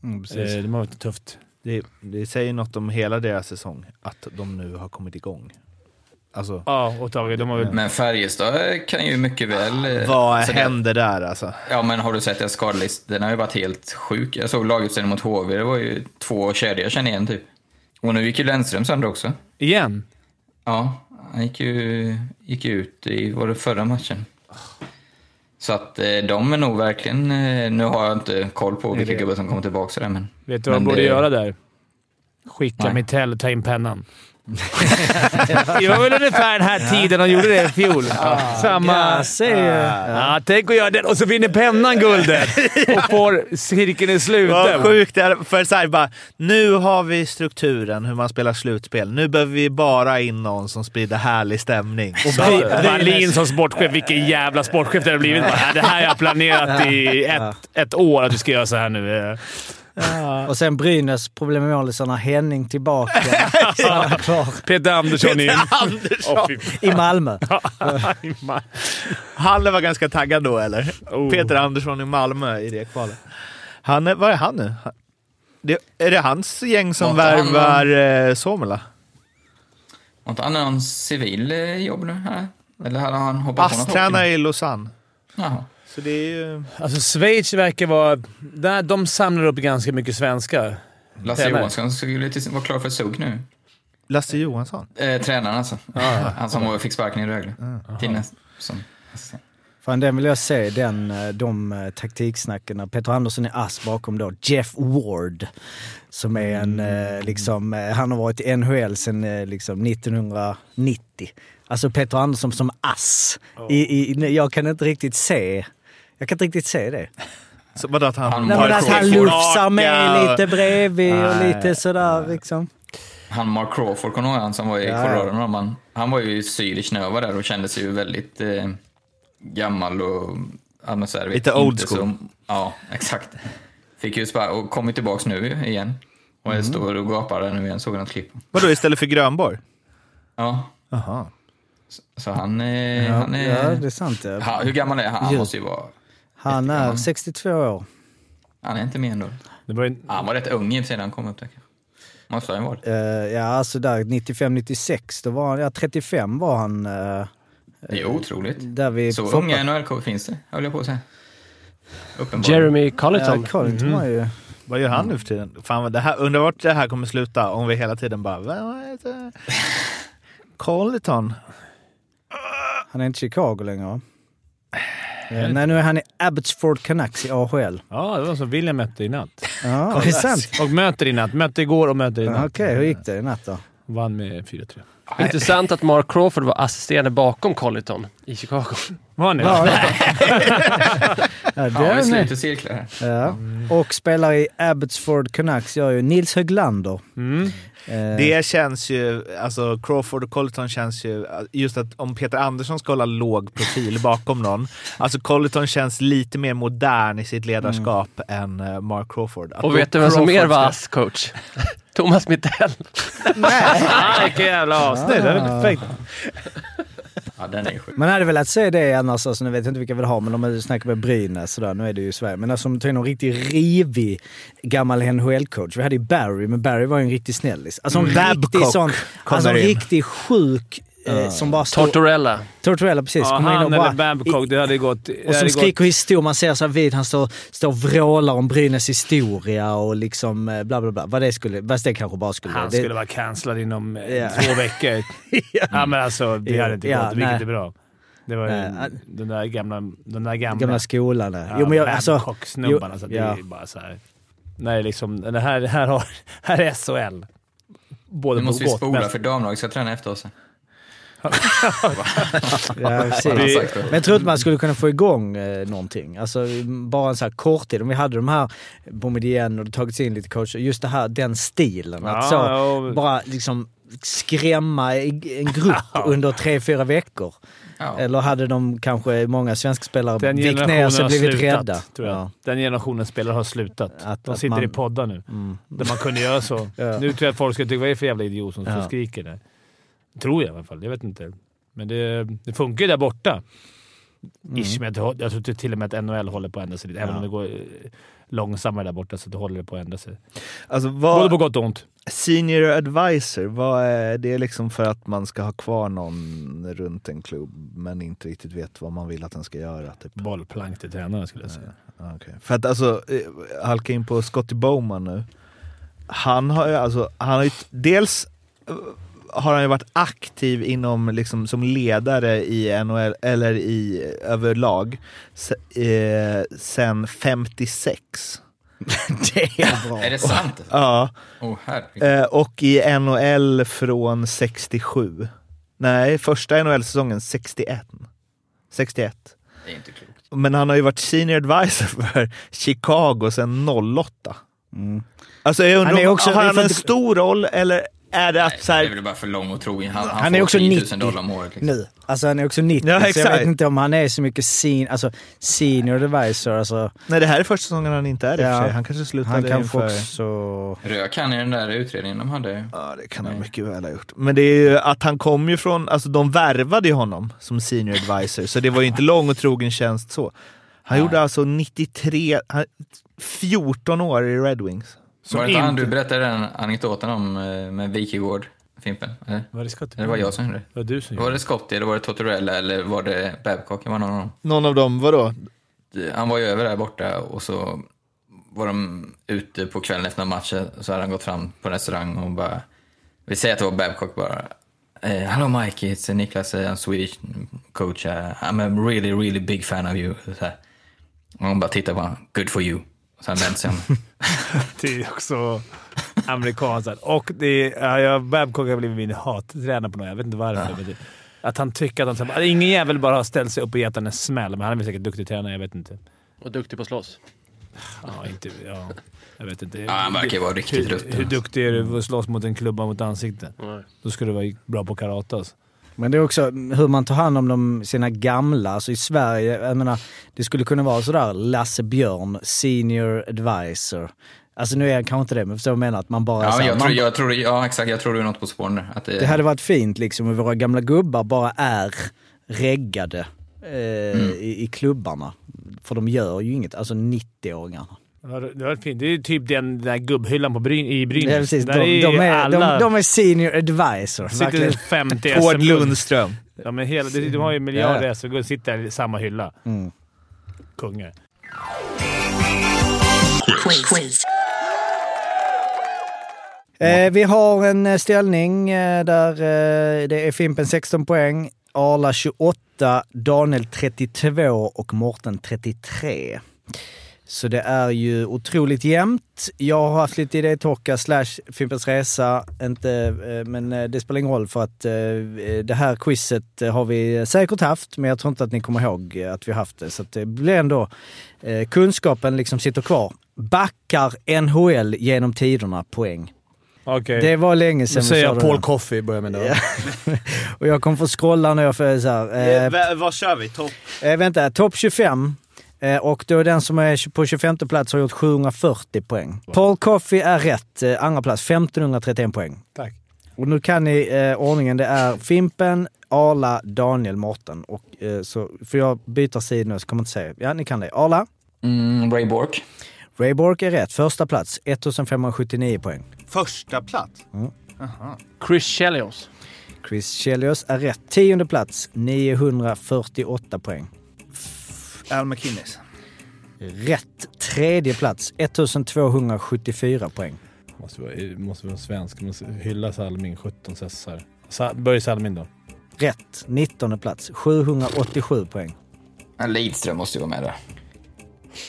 Mm, precis. Eh, det var lite tufft. Det, det säger något om hela deras säsong, att de nu har kommit igång. Alltså, Ja, och Tage, de har väl... Men Färjestad kan ju mycket väl... eh, vad så det- händer där alltså? Ja, men har du sett deras skadelist? Den har ju varit helt sjuk. Jag såg laguppställningen mot HV. Det var ju två kedjor jag känner igen typ. Och nu gick ju Lennström sönder också. Igen? Ja, han gick ju gick ju ut i, var det förra matchen? Så att eh, de är nog verkligen, eh, nu har jag inte koll på vilka gubbar som kommer tillbaka sådär men... Vet du vad Men borde det- göra där? Skicka Nej. Mitell och ta in pennan. [LAUGHS] det var väl ungefär den här tiden de gjorde det i fjol. Samma... Ja, säger Ja, tänk att göra det och så vinner pennan guldet [LAUGHS] och får cirkeln i Vad sluten. sjukt det är. För så här, bara, nu har vi strukturen hur man spelar slutspel. Nu behöver vi bara in någon som sprider härlig stämning. Och Wallin som sportchef, vilken jävla sportchef det har blivit. Det här har jag planerat i ett, ett år att vi ska göra så här nu. Eh, Och sen Brynäs problemmålisarna Henning tillbaka. [LAUGHS] Kvar Peter Andersson i... Andersson! Åh, fy I Malmö. [LAUGHS] Han var ganska taggad då, eller? Oh. Peter Andersson i Malmö i det kvalet. Han, är- var är han nu? Det, är det hans gäng som Var inte han värvar eh, Somela? Har inte han någon civil eh, jobb nu? Här? Eller hade han hoppat på något Basstränare hockey? i Lausanne. Jaha. Så det är ju... Alltså Schweiz verkar vara... Där, de samlar upp ganska mycket svenskar. Lasse Tränare. Johansson skulle vara klar för SUG nu. Lasse Johansson. Eh, tränaren alltså. Han som fick sparken i Rögle. Som assistent. Fan, den vill jag se, den, eh, de eh, taktiksnacken. Peter Andersson är ass bakom då. Jeff Ward. Som är en, eh, liksom, han har varit i NHL sedan liksom 1990. Alltså Peter Andersson som ass. I, i, jag kan inte riktigt se, jag kan inte riktigt se det. Så vadå att han... Han Nej, att han lufsar med lite bredvid och Nej. lite sådär liksom. Han Mark Crawford, kommer du ihåg han som var i Ja, Colorado? ja. man- Han var ju syrisk när jag var där och kände sig ju väldigt eh, gammal och... Ja, så här, Lite old inte school. Så, ja, exakt. Fick ju spark och kom ju tillbaks nu igen. Och Mm. jag står och gapar där nu igen, såg något klipp. Vadå, istället för Grönborg? Ja, Jaha. så han, eh, Ja, han är... ja, det är sant. Ja. Ha, hur gammal är han? Han måste ju vara... Han är 62 år. Han är inte mer ändå. Det var en, Han var rätt ung i och för sig när han kom upp där. Måste han varit. Eh, ja, alltså där 95-96, då var han, ja 35 var han. eh, Det är otroligt. där vi Så Foppa- unga NHL finns det, höll jag på att säga. Uppenbarligen. Jeremy Ja, Colleton. Collington var ju... Vad gör han nu för tiden? Fan, vad det här, undrar vart det här kommer sluta om vi hela tiden bara... [LAUGHS] Colleton. Han är inte i Chicago längre va? Eh, nej, nu är han i Abbotsford Canucks i AHL. ja, det var som William mötte i natt. Ja, det är sant. Och möter i natt. Mötte igår och möter i Ja, natt. Okej, hur gick det i natt då? Vann med 4-3. Intressant att Mark Crawford var assisterande bakom Colleton i Chicago. Var han [LAUGHS] det? Ja, det Ja, är ni. här. Ja. Och spelar i Abbotsford Canucks gör ju Nils Höglander. Mm. Eh, Det känns ju, alltså Crawford och Colleton känns ju, just att om Peter Andersson ska hålla låg profil bakom någon, alltså Colleton känns lite mer modern i sitt ledarskap än eh, Mark Crawford. Att Och vet du vem som mer var ass, coach? [LAUGHS] Thomas Mittell. Ah, [LAUGHS] Vilken jävla avsnitt! Det är perfekt. Ja, den är sjuk. Man hade velat se det annars, alltså, nu vet jag inte vilka jag vill ha, men de snackar med Brynäs sådär, nu är det ju Sverige. Men alltså tar in någon riktigt rivig gammal NHL-coach. Vi hade ju Barry, men Barry var ju en riktig snällis. Alltså en Mm. riktig sån, alltså en riktigt sjuk eh, som bara står... Tortorella. Tortorella, precis. Ja, in han och eller. Babcock, det hade gått... det Och hade som gått- skriker historia, man ser så här vid, han står, står och vrålar om Brynäs historia och liksom eh, bla bla bla. Vad det skulle, fast det kanske bara skulle Han det, skulle vara cancellad inom Ja. två veckor. [LAUGHS] ja. men alltså, det hade inte Ja, gått, vilket nej. är bra. Det var ju Nej. den där gamla... Den där gamla, gamla skolan där. ja, jo, men jag, alltså, Babcock-snubbarna. jo, Så det ja. är bara så här. Nej, liksom, det här, här, har, [LAUGHS] här är SHL. Både Nu måste vi spola men- för damlaget ska träna efter oss. [LAUGHS] Ja, precis. Men jag tror inte man skulle kunna få igång eh, någonting. Alltså bara en sån här kort tid. Om vi hade de här Boumedienne och det tagits in lite coacher. Just det här, den stilen. Att Ja, så, ja. bara liksom skrämma i- en grupp under tre, fyra veckor. Ja. Eller hade de kanske, många svenska spelare, Den vikt ner sig och blivit slutat, rädda. tror jag. Ja. Den generationen spelare har slutat. Att- De att sitter man- i poddar nu. Mm. Där man kunde göra så. [LAUGHS] Ja. Nu tror jag att folk skulle tycka vad är det för jävla idiot som ja. skriker där. Tror jag i alla fall. Jag vet inte. Men det, det funkar ju där borta. Ish, men jag, jag tror till och med att NHL håller på att ändra sig lite. Även Ja. om det går eh, långsammare där borta så det håller det på att ändra sig. Alltså, Både vad, på gott och ont. senior advisor, vad är det liksom för att man ska ha kvar någon runt en klubb men inte riktigt vet vad man vill att den ska göra? Typ. Bollplank till tränaren skulle jag säga. Ja, okej. För att alltså, eh, halka in på Scotty Bowman nu. Han har ju alltså, han har ju dels eh, har han ju varit aktiv inom, liksom, som ledare i NHL, eller i överlag, se, eh, sen 56. [LAUGHS] Det är bra. Är det sant? Ja, herregud. eh, och i NHL från 67. Nej, första NHL-säsongen 61. 61. Det är inte klokt. Men han har ju varit senior advisor för Chicago sedan 08. Mm. Alltså jag undrar, Han är också- har han en stor roll eller är det att så Det är här, väl bara för lång och trogen. Han, han, Han får är också 10 000 90 dollar om året. Liksom. nu. Alltså han är också 90, Ja, så jag exakt. vet inte om han är så mycket sen, alltså, senior advisor. Alltså, Nej det här är första säsongen han inte är det i och Ja. för sig. Han kanske slutade han kanske inför... också... Rök han i den där utredningen de hade? Ja det kan han mycket väl ha gjort. Men det är ju att han kom ju från, alltså de värvade ju honom som senior advisor, så det var ju inte lång och trogen tjänst så. Han gjorde alltså 93, han, 14 år i Red Wings. Som var det inte han du berättade den anekdoten om eh, med Wikegård, Fimpen? Eller? Var det Scott? Eller var jag som gjorde det? Var du som Var det Scotty eller var det Tortorella eller var det Babcock? Var någon av dem. Någon av dem, vadå? Han var ju över där borta och så var de ute på kvällen efter matchen så hade han gått fram på en restaurang och bara... Vi säger att det var Babcock bara. Eh, Hello Mike, it's Niklas, I'm Swedish coach. I'm a really, really big fan of you. Så här. Och hon bara tittar på honom. Good for you. Sen om. [LAUGHS] Det är också amerikanskt. Och det är, ja, jag, Babcock har blivit min hattränare på något Jag vet inte varför. men det, att han tycker att han... att Ingen jävel bara har ställt sig upp och gett en smäll, men han är väl säkert duktig tränare. Jag vet inte. Och duktig på att slåss. Ja, inte... Ja, jag vet inte. Ja, han verkar vara riktigt hur, rutten. hur duktig är du på att slåss mot en klubba mot ansikte? Nej. Då ska du vara bra på karate alltså. Men det är också hur man tar hand om de, sina gamla. Alltså i Sverige, jag menar, det skulle kunna vara sådär Lasse Björn, senior advisor. Alltså nu är jag kanske inte det, men förstår du vad jag menar? Att man bara... Ja, här, jag man, tror, jag tror, ja, exakt. Jag tror du är något på spåren där. Att det, Det hade varit fint liksom om våra gamla gubbar bara är reggade eh, i, i klubbarna. För de gör ju inget, alltså 90-åringarna. Ja, det det var fint. Det är typ den, där gubbhyllan på Bryn, i Brynäs. Ja, precis. De, är de, är, alla... de, de är senior advisor. sitter Verkligen. 50 Tord. Lundström. Ja, men hela, de, de har ju miljarder SM-guld och sitter där i samma hylla. Mm. Kungar. Eh, vi har en eh, ställning eh, där eh, det är Fimpen 16 poäng, Arla 28, Daniel 32 och Morten 33. Så det är ju otroligt jämnt. Jag har haft lite idétorka slash Fimpens Resa, inte, eh, men eh, det spelar ingen roll för att eh, det här quizet har vi säkert haft, men jag tror inte att ni kommer ihåg att vi haft det. Så att det blir ändå, kunskapen liksom sitter kvar. Backar NHL genom tiderna poäng. Okej. Det var länge sedan vi säger jag Paul. Coffey börjar med det. Och jag kommer få scrolla när jag får så här. Eh, vad kör vi? Topp? eh, vänta, topp 25. Eh, och då är den som är på 25 plats har gjort 740 poäng. Paul Coffey är rätt. Eh, andra plats 1531 poäng. Tack. Och nu kan ni eh, ordningen. Det är Fimpen, Arla, Daniel, Mårten. Och eh, så får jag byta sida nu så kommer jag inte säga. Ja, ni kan det. Arla? Mm, Ray Bork. Ray Bork är rätt. Första plats 1579 poäng. Första plats? Mm. Aha. Chris Chelios. Chris Chelios är rätt. Tionde plats 948 poäng. Al McInnes. Rätt. Tredje plats 1274 poäng. Måste vara, måste vara svensk. Måste hylla Salming, 17 sessar. Sa, Börje Salming då? Rätt. 19 plats 787 poäng. Lidström måste ju vara med där.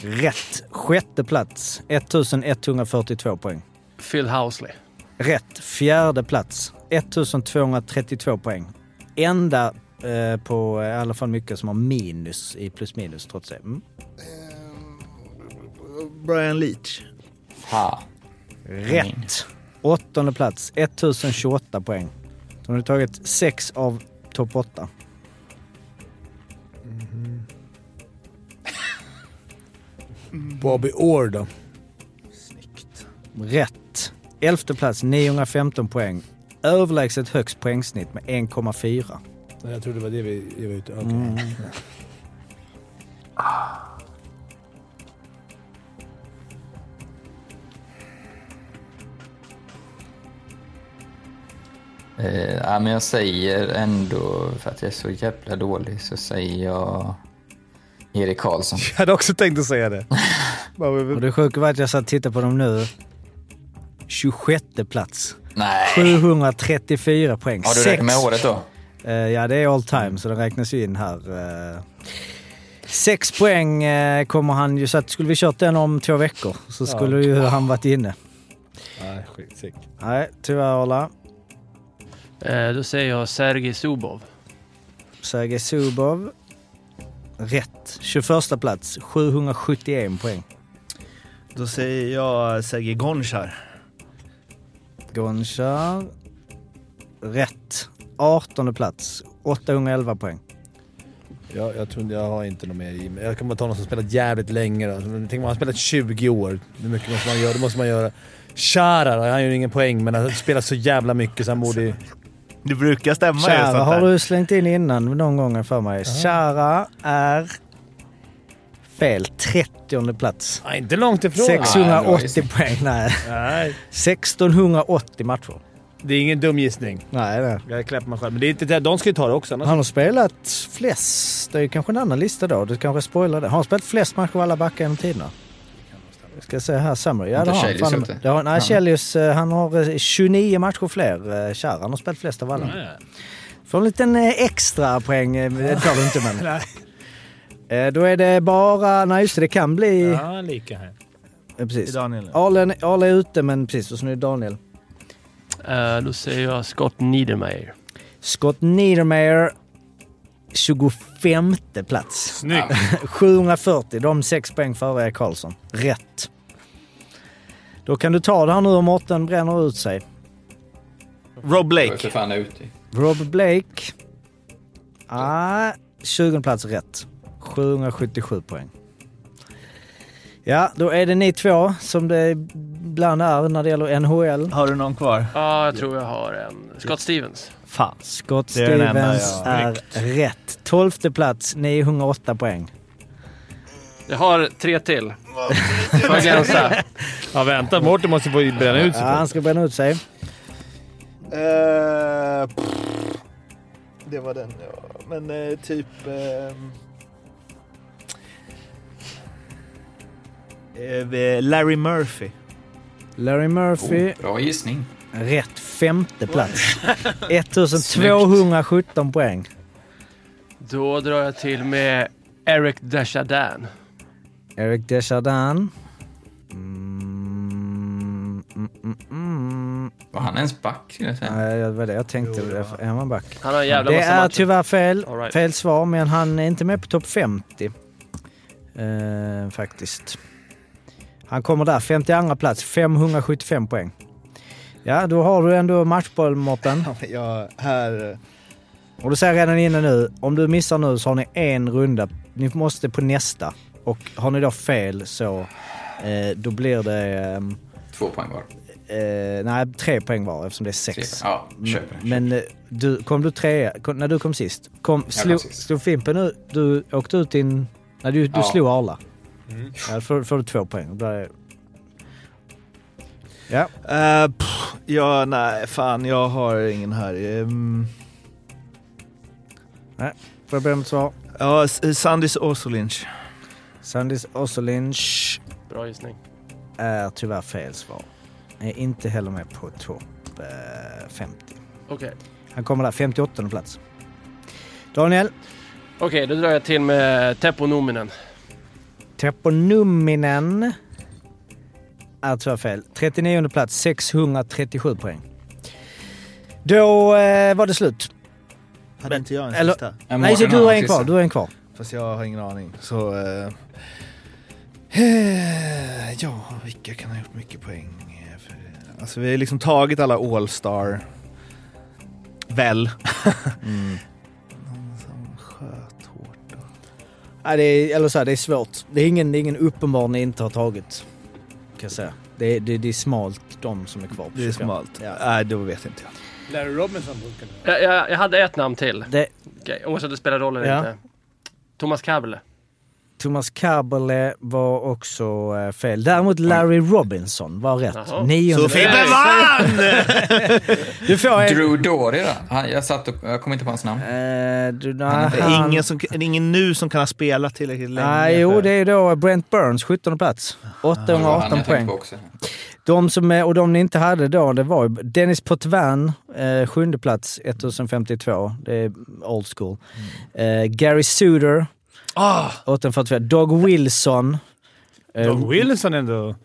Rätt. Sjätte plats 1142 poäng. Phil Housley. Rätt. Fjärde plats 1232 poäng. Enda eh, på i alla fall mycket som har minus i plus minus trots det. Mm. Brian Leach. Ha. Rätt. Åttonde plats 1028 poäng. De har tagit sex av topp åtta. Bobby Orr då? Rätt. Elfte plats 915 poäng. Överlägset högst poängsnitt med 1,4. Jag trodde det var det vi, vi var ute Okej. Mm. Eh, ja, men jag säger ändå, för att jag är så jävla dålig, så säger jag Erik Karlsson. Jag hade också tänkt att säga det. [LAUGHS] Och det sjuka var att jag satt och tittade på dem nu. 26 plats. Nej. 734 poäng. Har du räknat med året då? Eh, ja, det är all time, så den räknas ju in här. Eh, sex poäng eh, kommer han ju, så att skulle vi kört den om två veckor så skulle ju han varit inne. Nej, skitsick. Nej, tyvärr Arla. Eh, då säger jag Sergej Zubov. Sergej Zubov. Rätt. 21 plats, 771 poäng. Då säger jag Sergej Gonchar. Gonchar. Rätt. 18 plats, 811 poäng. Jag, jag tror jag har inte något mer i mig. Jag kan bara ta någon som spelat jävligt länge då. Tänk om han har spelat 20 år. Hur mycket måste man göra? Det måste man göra. Chara, han gör ingen poäng men han har spelat så jävla mycket så han borde ju... Det brukar stämma ju Chara sånt har du slängt in innan någon gång för mig. Chara är fel. 30 plats. Ja, inte långt ifrån. 680 poäng. Nej. Nej. 1680 matcher. Det är ingen dum gissning. Nej, det. Jag klappar mig själv. Men det är inte det. De ska ju ta det också. Annars... Han har spelat flest, det är kanske en annan lista då, du kanske spoilar det. Har han spelat flest matcher av alla backar genom tiderna? Jag ska se här, summary. Ja, Inte det har han. Fan, har, nej, Ja. Chelios, eh, han har eh, 29 matcher fler. eh, Chara, han har spelat flest av alla. Får en liten eh, extra poäng, eh, det tar du inte men. [LAUGHS] Eh, Då är det bara, nej just det, det kan bli... Ja, lika här. Ja, precis. Daniel. Arle, Arle är ute men precis, och så nu är Daniel. Eh, då säger jag Scott Niedermayer. Scott Niedermayer, 25 plats. Snyggt. [LAUGHS] 740, de sex poäng före Erik Karlsson. Rätt. Då kan du ta det här nu om Mårten bränner ut sig. Rob Jag Blake. för fan ute. Rob Blake. Ah, 20 plats rätt. 777 poäng. Ja, då är det ni två som det ibland är när det gäller NHL. Har du någon kvar? Ja, jag tror jag har en. Scott Stevens. Fan. Scott Det är den enda Stevens jag- är rätt. 12 plats, 908 poäng. Jag har tre till. [LAUGHS] Får jag glänsa? Ja, vänta. Mårten måste få bränna ut sig. Ja, han ska bränna ut sig. Pff. det var den, ja. Men eh, typ... ehm, Larry Murphy. Larry Murphy, Oh, bra gissning. rätt. Femte plats. [LAUGHS] 1217 poäng. Då drar jag till med Eric Desjardins. Eric Desjardins. Mm, mm, mm, mm. Var han ens back skulle jag säga? Nej, det var det jag tänkte. Är han back? Han har en jävla Det massa är matcher. tyvärr fel. Right. Fel svar, men han är inte med på topp 50. Eh, faktiskt. Han kommer där, 52 plats, 575 poäng. Ja, då har du ändå matchboll Mårten. [LAUGHS] Ja, här... eh, Och du säger redan inne nu, om du missar nu så har ni en runda. Ni måste på nästa. Och har ni då fel så eh, då blir det... ehm, Två poäng var. Eh, nej, tre poäng var eftersom det är sex. Tre. Ja, köper. Men eh, du, kom du trea, kom, när du kom sist, kom, kom slog, sist. slog Fimpen ut, du åkte ut din... Nej, du, du Ja. slog Arla. Ja, då får, får du två poäng. Blir det- Ja. Eh, pff, ja, nej, fan jag har ingen här. Um, Får jag börja med ett svar? ja, S- Sandis Osolinch. Sandis Ossolinch Bra gissning. är tyvärr fel svar. Är inte heller med på topp eh, 50. Okej. Han kommer där, 58 plats. Daniel, Okej, då drar jag till med Teppo Numinen. Teponuminen är tyvärr fel. 39 plats, 637 poäng. Då eh, var det slut. Hade inte jag en Eller- sista? Ja, Nej, så du har en kvar. Du har en kvar. Fast jag har ingen aning. Så... eh, ja, vilka kan ha gjort mycket poäng? eh, för- Alltså vi har liksom tagit alla All-Star. Väl? [LAUGHS] Mm. Nej, det är, eller så här, det är svårt. Det är ingen, det är ingen uppenbar ni inte har tagit. Kan jag säga. Det är, det, det är smalt de som är kvar. på Det är 25. smalt. Ja. Nej, då vet inte jag. Larry Robinson brukar det. Jag, jag, jag hade ett namn till. Det, Okej, oavsett om det spelar roll eller Ja. inte. Thomas Kabele. Thomas Kabele var också eh, fel. Däremot Larry Robinson var rätt. Jaha. Nionde Så Fimpen plats. vann! [LAUGHS] Du får en... Drew Dory då? Han, jag satt och jag kom inte på hans namn. Eh, du, Han Det är han- ingen, som, det är ingen nu som kan ha spelat tillräckligt länge. Nej, jo, det är då Brent Burns, 17 plats. Det var han 818 jag tänkte poäng. De som är, och de ni inte hade då, det var Dennis Potvin, eh, sjunde plats, 1052. Det är old school. Eh, Gary Suter, Ah, 844. Dog Wilson. eh, Doug Wilson ändå.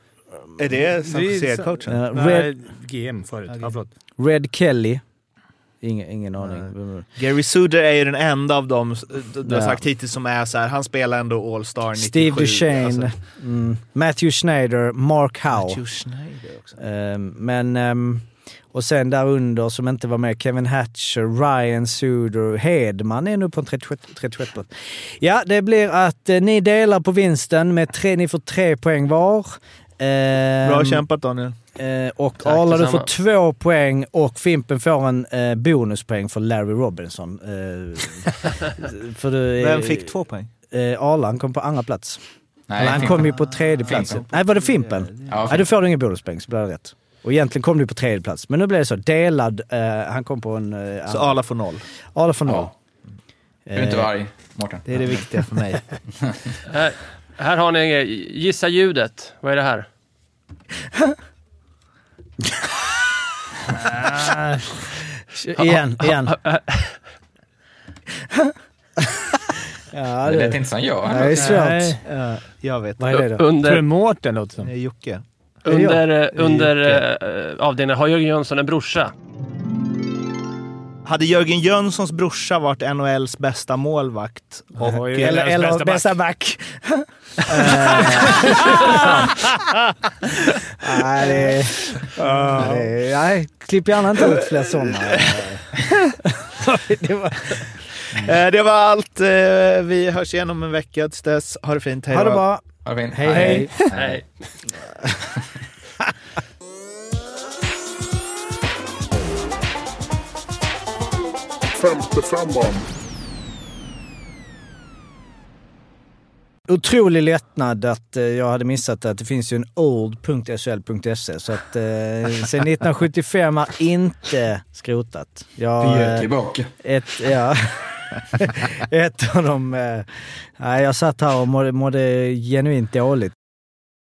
är det San Det är Jose-coachen? eh, Nej, Red, GM förut. Ja, förlåt. Red Kelly. Ingen, ingen aning. Gary Suder är ju den enda av dem du har Ja. sagt hittills som är så här. han spelar ändå All-Star 97. Steve Duchene, Alltså, mm, Matthew Schneider, Mark Howe. Matthew Schneider också. Ehm, men, ehm, och sen där under som inte var med, Kevin Hatcher, Ryan Suder, Hedman är nu på en 36 36 plats. Ja, det blir att eh, ni delar på vinsten med tre, ni får tre poäng var. Ehm, Bra kämpat Daniel. eh, och Tack Arla du får två poäng och Fimpen får en eh, bonuspoäng för Larry Robinson. Eh, [LAUGHS] för du, Vem fick två poäng? Eh, Arla, han kom på andra plats. Nej, han Fimpen. kom ju på tredje plats. Fimpen. Nej, var det Fimpen? Ja, Nej, då får du ingen bonuspoäng så blir det rätt. Och egentligen kom du på tredje plats. Men nu blev det så. Delad. Eh, han kom på en... Eh, Så Arla får noll. Arla får noll. Ja. Du är inte Eh, arg, Mårten. Det är det viktiga för mig. [LAUGHS] Här, här har ni en grej. Gissa ljudet. Vad är det här? [LAUGHS] igen, igen. [LAUGHS] ja, Det lät inte som jag. det är svårt. Nej. Ja, Jag vet. vad är det då? Tror du Under, Mårten låter som? Det är Jocke. Under, eh, under eh, avdelningen har Jörgen Jönsson en brorsa. Hade Jörgen Jönssons brorsa varit NHLs bästa målvakt och ju Eller, eller bästa bästa back. [LAUGHS] [LAUGHS] nej, det, det, nej, klipp gärna inte ut fler sådana. [LAUGHS] det var, Eh, det var allt. Eh, vi hörs igen om en vecka. Tills dess, ha det fint. Hej ha det då. bra. Ha det fint. Hej, hej. Femte femman. Otrolig lättnad att eh, jag hade missat att det finns ju en old.shl.se så att eh, sen [LAUGHS] 1975 är inte skrotat. Jag, Vi är tillbaka. ett, ja, [LAUGHS] ett av de... Eh, nej, jag satt här och mådde, mådde genuint dåligt.